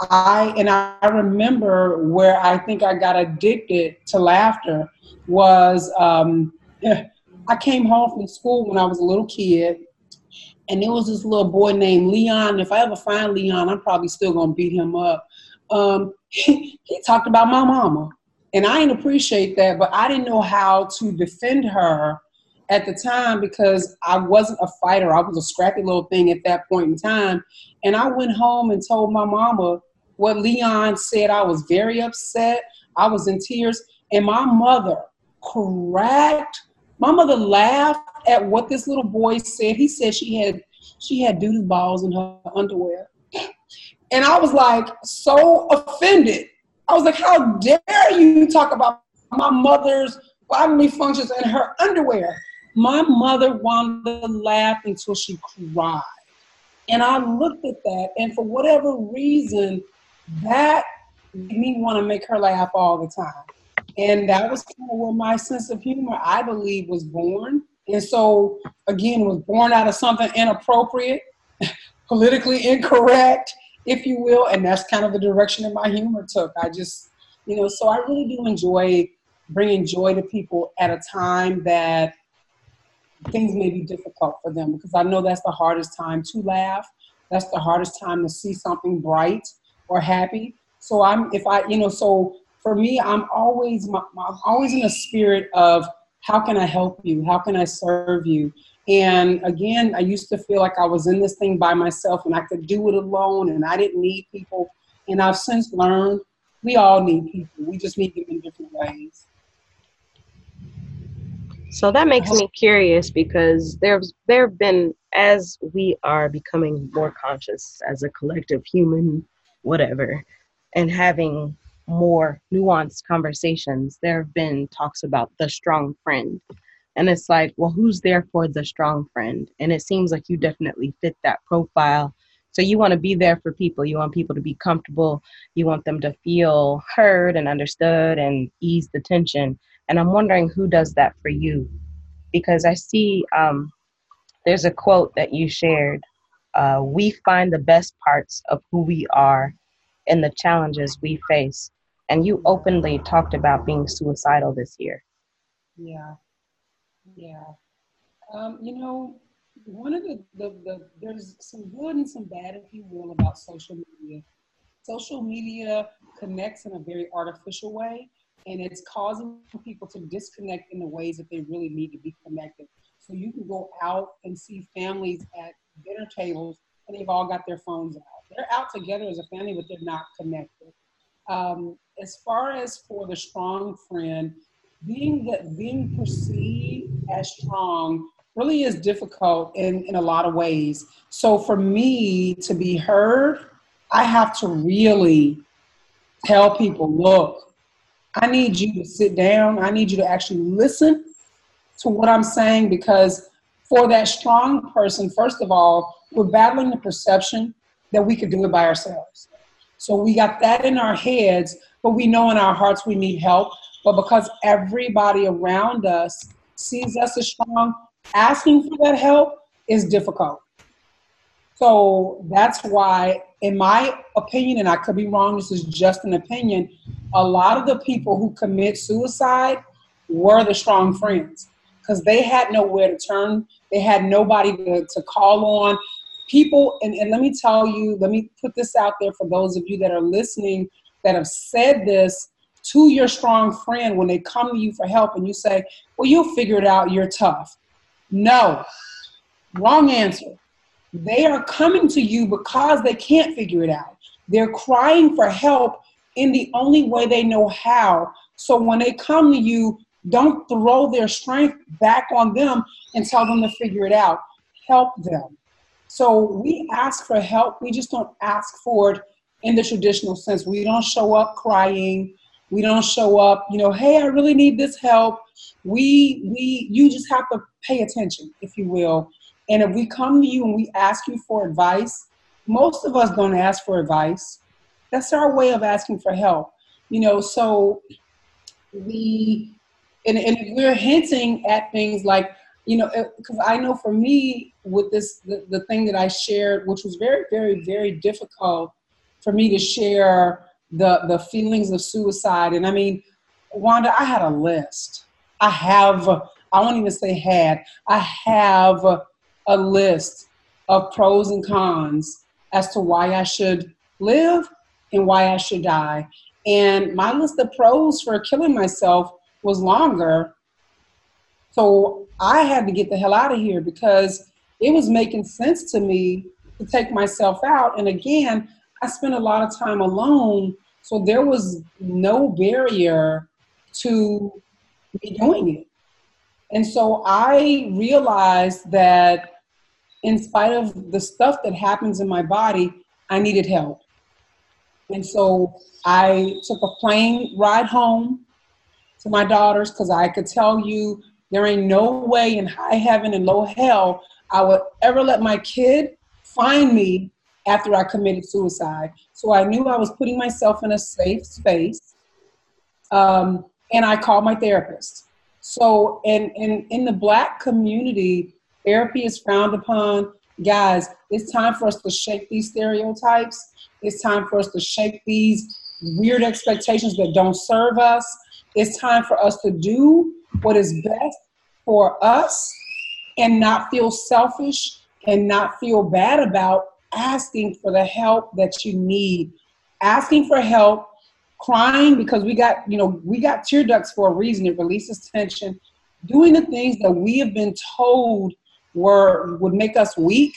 I and I remember where I think I got addicted to laughter was um, I came home from school when I was a little kid and there was this little boy named Leon. If I ever find Leon, I'm probably still gonna beat him up. Um, he, he talked about my mama, and I didn't appreciate that, but I didn't know how to defend her at the time because I wasn't a fighter. I was a scrappy little thing at that point in time, and I went home and told my mama what Leon said. I was very upset. I was in tears, and my mother cracked. My mother laughed at what this little boy said. He said she had she had doodoo balls in her underwear. And I was like so offended. I was like, how dare you talk about my mother's bodily functions in her underwear? My mother wanted to laugh until she cried. And I looked at that, and for whatever reason, that made me want to make her laugh all the time. And that was kind of where my sense of humor, I believe, was born. And so, again, was born out of something inappropriate, politically incorrect, if you will. And that's kind of the direction that my humor took. I just, you know, so I really do enjoy bringing joy to people at a time that things may be difficult for them because I know that's the hardest time to laugh. That's the hardest time to see something bright or happy. So I'm, if I, you know, so for me, I'm always, I'm always in a spirit of how can I help you? How can I serve you? And again, I used to feel like I was in this thing by myself and I could do it alone and I didn't need people. And I've since learned we all need people. We just need them in different ways. So that makes me curious because there's there have been as we are becoming more conscious as a collective human whatever and having more nuanced conversations there have been talks about the strong friend. And it's like well who's there for the strong friend? And it seems like you definitely fit that profile. So you want to be there for people. You want people to be comfortable. You want them to feel heard and understood and ease the tension. And i'm wondering who does that for you? Because i see um, there's a quote that you shared uh, we find the best parts of who we are in the challenges we face and you openly talked about being suicidal this year. Yeah. Yeah. Um, you know one of the, the, the there's some good and some bad if you will about social media. Social media connects in a very artificial way and it's causing people to disconnect in the ways that they really need to be connected. So you can go out and see families at dinner tables and they've all got their phones out. They're out together as a family but they're not connected um, as far as for the strong friend being that being perceived as strong really is difficult in, in a lot of ways. So for me to be heard, I have to really tell people, look, I need you to sit down. I need you to actually listen to what I'm saying because for that strong person, first of all, we're battling the perception that we could do it by ourselves. So we got that in our heads, but we know in our hearts we need help. But because everybody around us sees us as strong, asking for that help is difficult. So that's why, in my opinion, and I could be wrong, this is just an opinion, a lot of the people who commit suicide were the strong friends because they had nowhere to turn, they had nobody to, to call on. People, and, and let me tell you, let me put this out there for those of you that are listening that have said this to your strong friend when they come to you for help and you say, Well, you'll figure it out, you're tough. No, wrong answer. They are coming to you because they can't figure it out. They're crying for help in the only way they know how. So when they come to you, don't throw their strength back on them and tell them to figure it out. Help them. So we ask for help. We just don't ask for it in the traditional sense. We don't show up crying. We don't show up, you know, hey, I really need this help. We we you just have to pay attention, if you will. And if we come to you and we ask you for advice, most of us don't ask for advice. That's our way of asking for help. You know, so we and, and we're hinting at things like, you know, because I know for me with this the, the thing that I shared, which was very, very, very difficult for me to share the the feelings of suicide. And I mean, Wanda, I had a list. I have I won't even say had. I have a list of pros and cons as to why I should live and why I should die. And my list of pros for killing myself was longer. So I had to get the hell out of here because it was making sense to me to take myself out. And again, I spent a lot of time alone, so there was no barrier to me doing it. And so I realized that in spite of the stuff that happens in my body, I needed help. And so I took a plane ride home to my daughters because I could tell you there ain't no way in high heaven and low hell I would ever let my kid find me after I committed suicide. So I knew I was putting myself in a safe space. Um, and I called my therapist. So, in, in, in the black community, therapy is frowned upon. Guys, it's time for us to shake these stereotypes. It's time for us to shake these weird expectations that don't serve us. It's time for us to do what is best for us and not feel selfish and not feel bad about asking for the help that you need. Asking for help, crying because we got, you know, we got tear ducts for a reason. It releases tension. Doing the things that we have been told were would make us weak,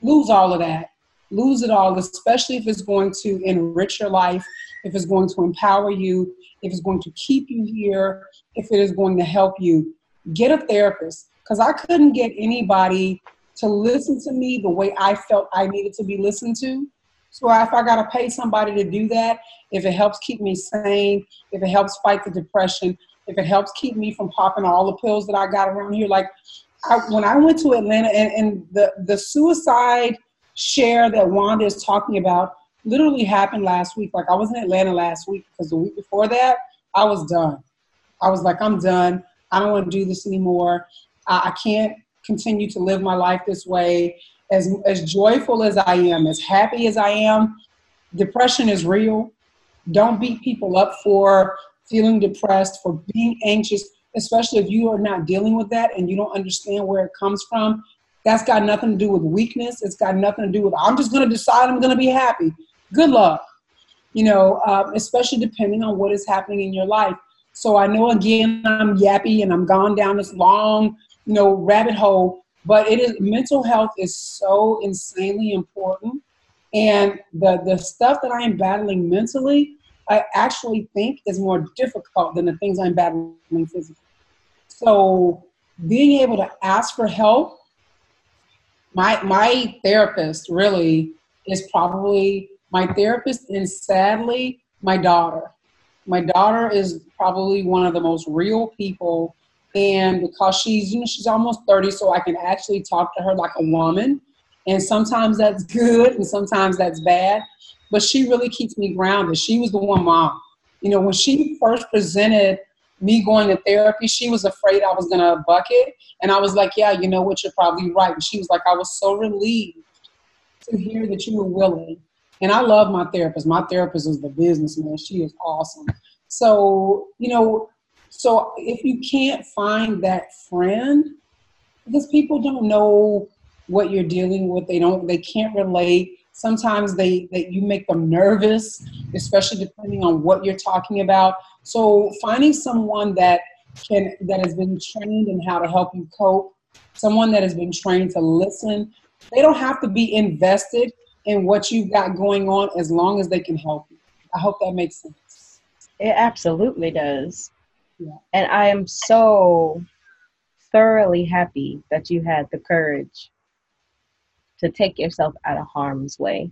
lose all of that. Lose it all, especially if it's going to enrich your life, if it's going to empower you, if it's going to keep you here, if it is going to help you. Get a therapist because I couldn't get anybody to listen to me the way I felt I needed to be listened to. So if I got to pay somebody to do that, if it helps keep me sane, if it helps fight the depression, if it helps keep me from popping all the pills that I got around here, like I, when I went to Atlanta and, and the, the suicide share that Wanda is talking about literally happened last week. Like I was in Atlanta last week because the week before that, I was done. I was like, I'm done. I don't want to do this anymore. I, I can't continue to live my life this way. As, as joyful as I am, as happy as I am, depression is real. Don't beat people up for feeling depressed, for being anxious, especially if you are not dealing with that and you don't understand where it comes from. That's got nothing to do with weakness. It's got nothing to do with, I'm just going to decide I'm going to be happy. Good luck. You know, uh, especially depending on what is happening in your life. So I know again I'm yappy and I'm gone down this long, you know, rabbit hole, but it is mental health is so insanely important. And the the stuff that I am battling mentally, I actually think is more difficult than the things I'm battling physically. So being able to ask for help, my my therapist really is probably my therapist and sadly my daughter. My daughter is probably one of the most real people and because she's you know she's almost 30 so i can actually talk to her like a woman and sometimes that's good and sometimes that's bad but she really keeps me grounded. She was the one mom. You know, when she first presented me going to therapy, she was afraid I was gonna buck it. And I was like, Yeah, you know what, you're probably right. And she was like, I was so relieved to hear that you were willing. And I love my therapist. My therapist is the businessman. She is awesome. So, you know, so if you can't find that friend, because people don't know what you're dealing with, they don't, they can't relate Sometimes they, that you make them nervous, especially depending on what you're talking about. So finding someone that can that has been trained in how to help you cope, someone that has been trained to listen. They don't have to be invested in what you've got going on as long as they can help you. I hope that makes sense. It absolutely does. Yeah. And I am so thoroughly happy that you had the courage to take yourself out of harm's way.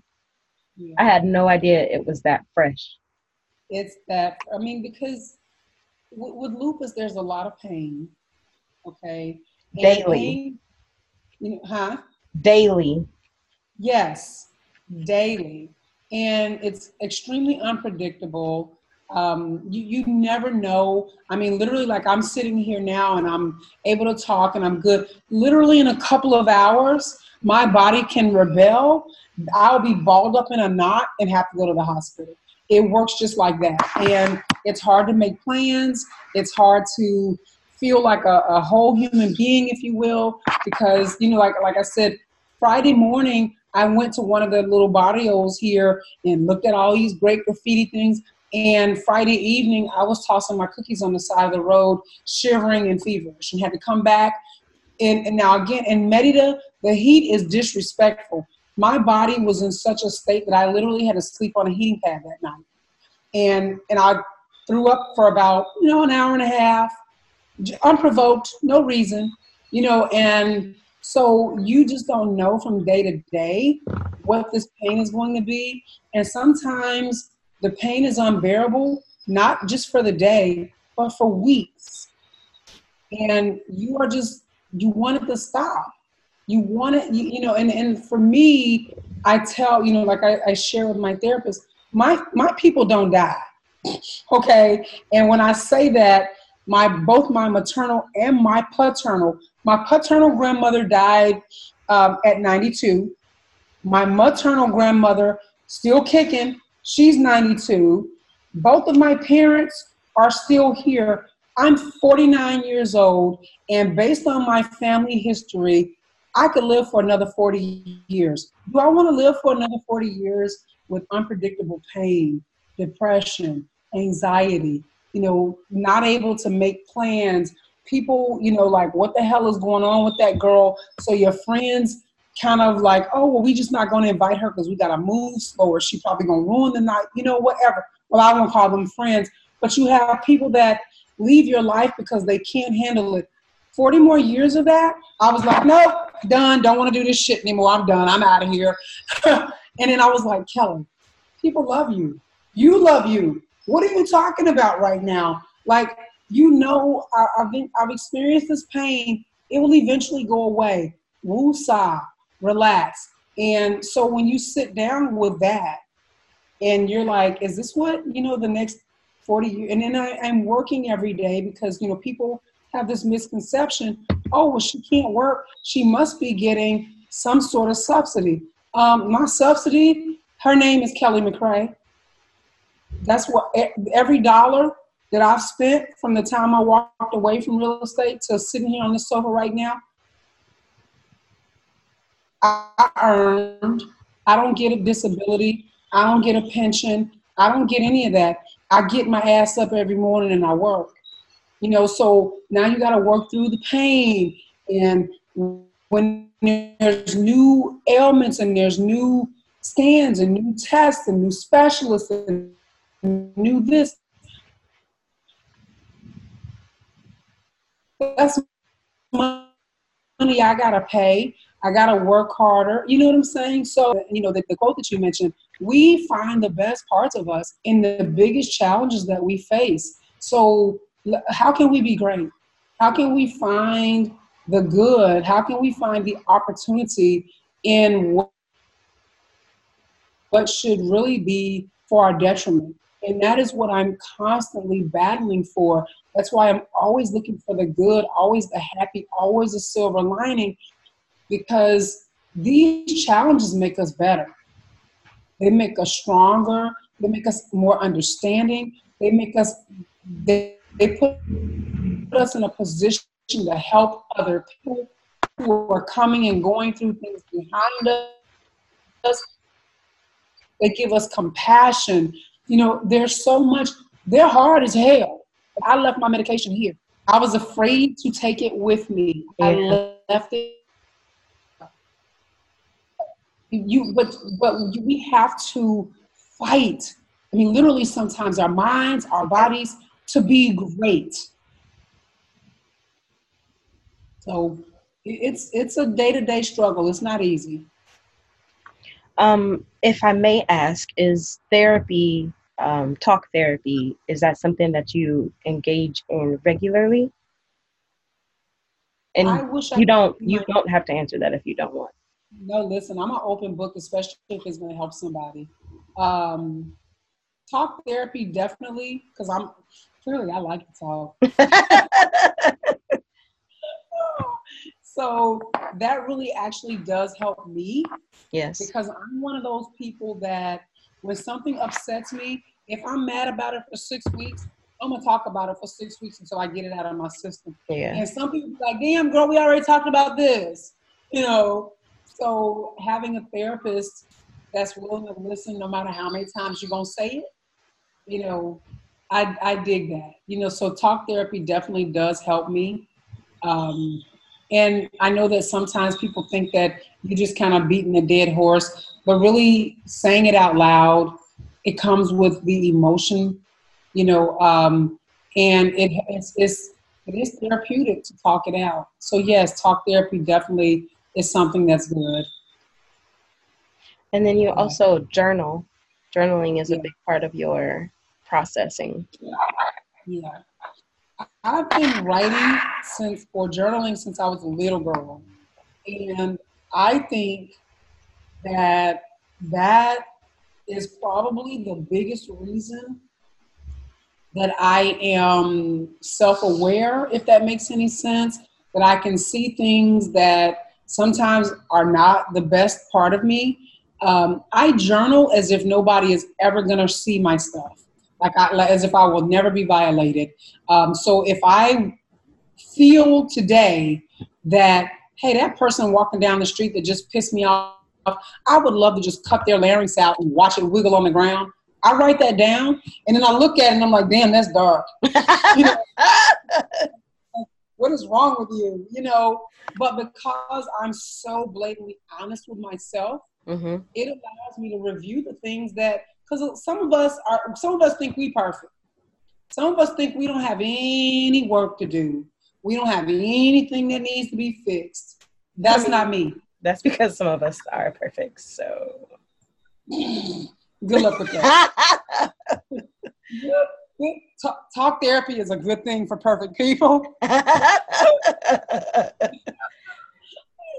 Yeah. I had no idea it was that fresh. It's that, I mean, because with, with lupus, there's a lot of pain, okay? And Daily. Pain, you know, huh? Daily. Yes, daily. And it's extremely unpredictable. Um, you, you never know. I mean, literally, like I'm sitting here now and I'm able to talk and I'm good. Literally, in a couple of hours, my body can rebel, I'll be balled up in a knot and have to go to the hospital. It works just like that. And it's hard to make plans. It's hard to feel like a, a whole human being, if you will, because, you know, like, like I said, Friday morning, I went to one of the little barrios here and looked at all these great graffiti things. And Friday evening, I was tossing my cookies on the side of the road, shivering and feverish, and had to come back. And, and now, again, in Merida, the heat is disrespectful. My body was in such a state that I literally had to sleep on a heating pad that night. And and I threw up for about, you know, an hour and a half, unprovoked, no reason, you know, and so you just don't know from day to day what this pain is going to be. And sometimes the pain is unbearable, not just for the day, but for weeks. And you are just, you want it to stop you want it you, you know and and for me i tell you know like I, I share with my therapist my my people don't die okay and when i say that my both my maternal and my paternal my paternal grandmother died um, at 92 my maternal grandmother still kicking. She's 92 both of my parents are still here. I'm 49 years old and based on my family history I could live for another 40 years. Do I want to live for another 40 years with unpredictable pain, depression, anxiety, you know, not able to make plans, people, you know, like, what the hell is going on with that girl? So your friends kind of like, oh, well, we just not going to invite her because we got to move slower. She probably going to ruin the night, you know, whatever. Well, I won't call them friends, but you have people that leave your life because they can't handle it. 40 more years of that, I was like, nope, done. Don't want to do this shit anymore. I'm done. I'm out of here. and then I was like, Kelly, people love you. You love you. What are you talking about right now? Like, you know, I, have been, I've experienced this pain. It will eventually go away. Woosah, relax. And so when you sit down with that, and you're like, is this what you know the next 40 years? And then I, I'm working every day because you know people have this misconception. Oh, well, she can't work. She must be getting some sort of subsidy. Um, my subsidy, her name is Kelly McRae. That's what every dollar that I've spent from the time I walked away from real estate to sitting here on the sofa right now, I earned. I don't get a disability. I don't get a pension. I don't get any of that. I get my ass up every morning and I work. You know, so now you got to work through the pain. And when there's new ailments and there's new scans and new tests and new specialists and new this, that's money I gotta pay. I gotta work harder. You know what I'm saying? So, you know, the, the quote that you mentioned, we find the best parts of us in the biggest challenges that we face. So, how can we be great? How can we find the good? How can we find the opportunity in what should really be for our detriment? And that is what I'm constantly battling for. That's why I'm always looking for the good, always the happy, always the silver lining, because these challenges make us better. They make us stronger. They make us more understanding. They make us, they, they put us in a position to help other people who are coming and going through things behind us. They give us compassion you know, there's so much, they're hard as hell. I left my medication here. I was afraid to take it with me. Yeah. I left it. You, but but we have to fight. I mean, literally, sometimes our minds, our bodies, to be great. So it's it's a day to day struggle. It's not easy. Um, if I may ask, is therapy um, talk therapy is that something that you engage in regularly? And you don't you don't have to answer that if you don't want. No listen i'm an open book especially if it's going to help somebody. Um, talk therapy definitely because i'm clearly i like to talk. So that really actually does help me yes. because i'm one of those people that when something upsets me if I'm mad about it for six weeks, I'm gonna talk about it for six weeks until I get it out of my system. Yeah. And some people like, damn girl, we already talked about this. You know, so having a therapist that's willing to listen no matter how many times you're gonna say it, you know, I I dig that. You know, so talk therapy definitely does help me. Um, and I know that sometimes people think that you're just kind of beating a dead horse, but really saying it out loud it comes with the emotion, you know, um, and it, it's, it's, it is therapeutic to talk it out. So yes, talk therapy definitely is something that's good. And then you also journal. Journaling is yeah. a big part of your processing. Yeah. yeah. I've been writing since or journaling since I was a little girl. And I think that that is probably the biggest reason that I am self aware, if that makes any sense, that I can see things that sometimes are not the best part of me. Um, I journal as if nobody is ever going to see my stuff, like, I, like as if I will never be violated. Um, so if I feel today that, hey, that person walking down the street that just pissed me off I would love to just cut their larynx out and watch it wiggle on the ground. I write that down and then I look at it and I'm like, damn, that's dark. you know? what is wrong with you? You know, but because I'm so blatantly honest with myself, mm-hmm. it allows me to review the things that because some of us are some of us think we perfect. Some of us think we don't have any work to do. We don't have anything that needs to be fixed. That's I mean, not me. That's because some of us are perfect. So good luck with that. talk, talk, therapy is a good thing for perfect people. you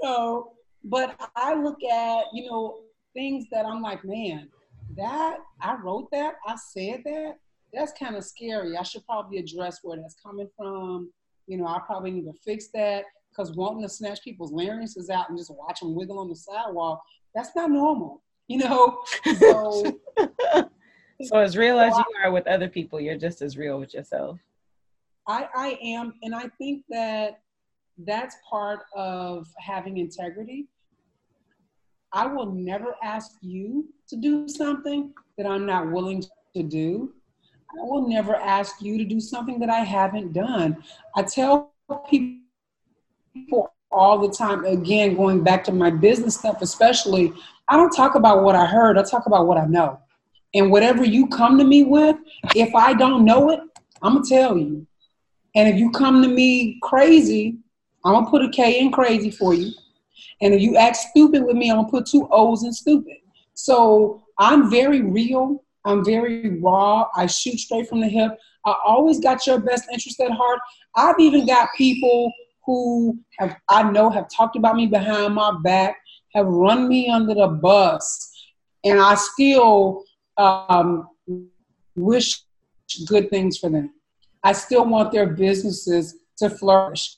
know, but I look at, you know, things that I'm like, man, that I wrote that, I said that, that's kind of scary. I should probably address where that's coming from. You know, I probably need to fix that because wanting to snatch people's larynxes out and just watch them wiggle on the sidewalk, that's not normal. You know, so. so as real as you are with other people, you're just as real with yourself. I, I am, and I think that that's part of having integrity. I will never ask you to do something that I'm not willing to do. I will never ask you to do something that I haven't done. I tell people all the time, again, going back to my business stuff, especially, I don't talk about what I heard, I talk about what I know. And whatever you come to me with, if I don't know it, I'm gonna tell you. And if you come to me crazy, I'm gonna put a K in crazy for you. And if you act stupid with me, I'm gonna put two O's in stupid. So I'm very real. I'm very raw. I shoot straight from the hip. I always got your best interest at heart. I've even got people who have I know have talked about me behind my back, have run me under the bus, and I still um, wish good things for them. I still want their businesses to flourish.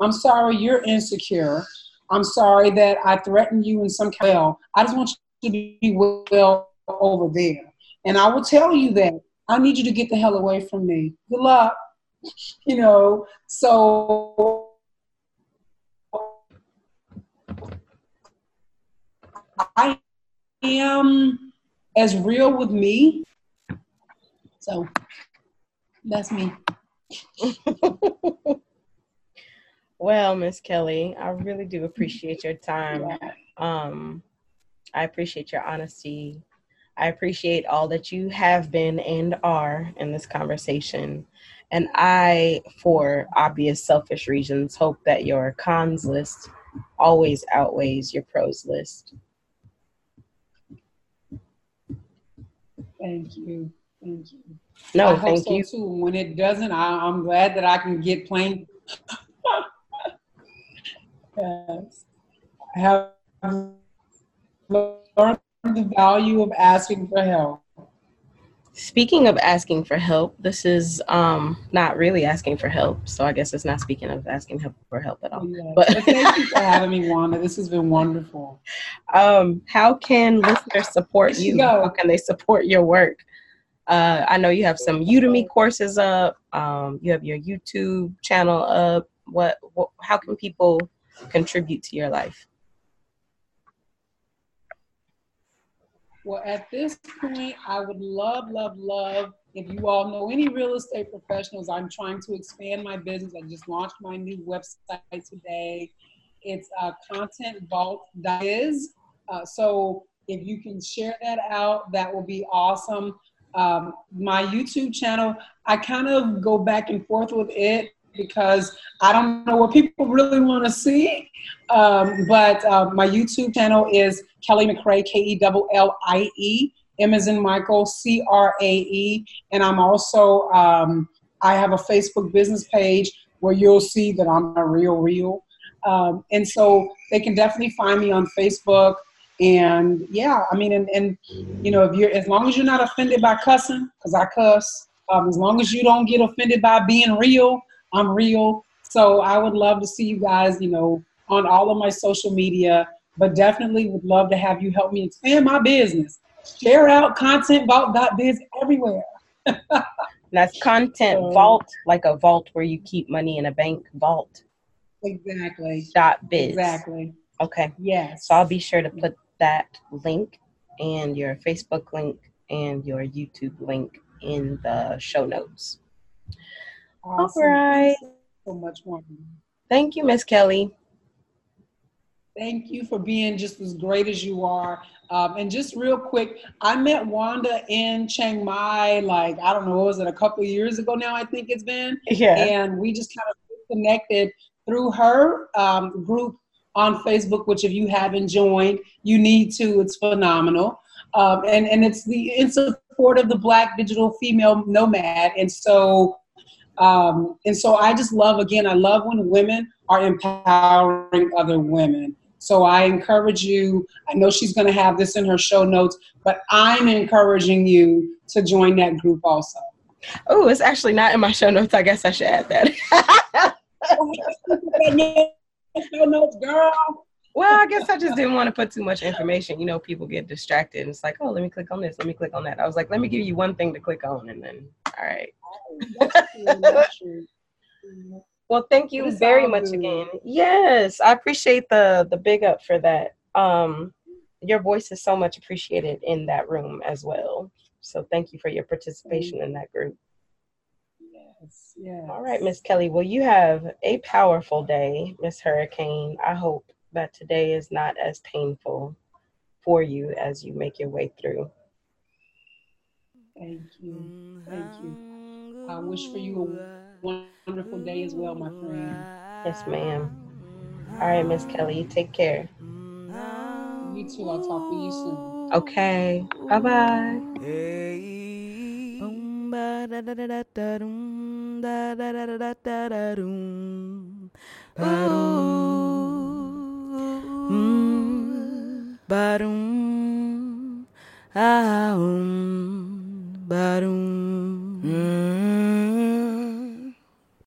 I'm sorry you're insecure. I'm sorry that I threatened you in some kind way. I just want you to be well over there. And I will tell you that I need you to get the hell away from me. Good luck. You know, so I am as real with me. So that's me. well, Miss Kellie, I really do appreciate your time. Um, I appreciate your honesty I appreciate all that you have been and are in this conversation. And I, for obvious selfish reasons, hope that your cons list always outweighs your pros list. Thank you. Thank you. No, I thank so you. Too. When it doesn't, I, am glad that I can get plain. yes. I have learned the value of asking for help. Speaking of asking for help, this is um, not really asking for help. So I guess it's not speaking of asking help for help at all. Yes. But thank you for having me, Wanda. This has been wonderful. Um, how can listeners support you? How can they support your work? Uh, I know you have some Udemy courses up. Um, you have your YouTube channel up. What, what? How can people contribute to your life? Well, at this point, I would love, love, love if you all know any real estate professionals. I'm trying to expand my business. I just launched my new website today. It's uh, contentvault.biz. Uh, so if you can share that out, that will be awesome. Um, my YouTube channel, I kind of go back and forth with it because I don't know what people really want to see. Um, but uh, my YouTube channel is Kellie McCrae, K E L L I E, M as in Michael, C R A E. And I'm also, um, I have a Facebook business page where you'll see that I'm a real, real. Um, and so they can definitely find me on Facebook. And yeah, I mean, and, and you know, if you're, as long as you're not offended by cussing, because I cuss, um, as long as you don't get offended by being real, I'm real. So I would love to see you guys, you know, on all of my social media, but definitely would love to have you help me expand my business. Share out content vault biz everywhere. That's content so, vault, like a vault where you keep money in a bank vault. Exactly. Dot biz. Exactly. Okay. Yes. So I'll be sure to put that link and your Facebook link and your YouTube link in the show notes. Awesome. All right. so much, Wanda. Thank you, Miss Kellie. Thank you for being just as great as you are. Um, and just real quick, I met Wanda in Chiang Mai, like, I don't know, what was it a couple years ago now? I think it's been. Yeah. And we just kind of connected through her um, group on Facebook, which if you haven't joined, you need to. It's phenomenal. Um, and, and it's the in support of the Black digital female nomad. And so, um, and so I just love, again, I love when women are empowering other women. So I encourage you, I know she's going to have this in her show notes, but I'm encouraging you to join that group also. Oh, it's actually not in my show notes. I guess I should add that. show notes, girl. Well, I guess I just didn't want to put too much information. You know, people get distracted. And it's like, oh, let me click on this. Let me click on that. I was like, let me give you one thing to click on, and then, all right. well, thank you very much good. again. Yes, I appreciate the the big up for that. Um, your voice is so much appreciated in that room as well. So thank you for your participation in that group. Yes, yes. All right, Miss Kellie. Well, you have a powerful day, Miss Hurricane. I hope that today is not as painful for you as you make your way through. Thank you. Thank you. I wish for you a wonderful day as well, my friend. Yes, ma'am. All right, Miss Kellie, take care. You too. I'll talk to you soon. Okay. Bye bye. Mm, barum, ah, um, barum. Mm.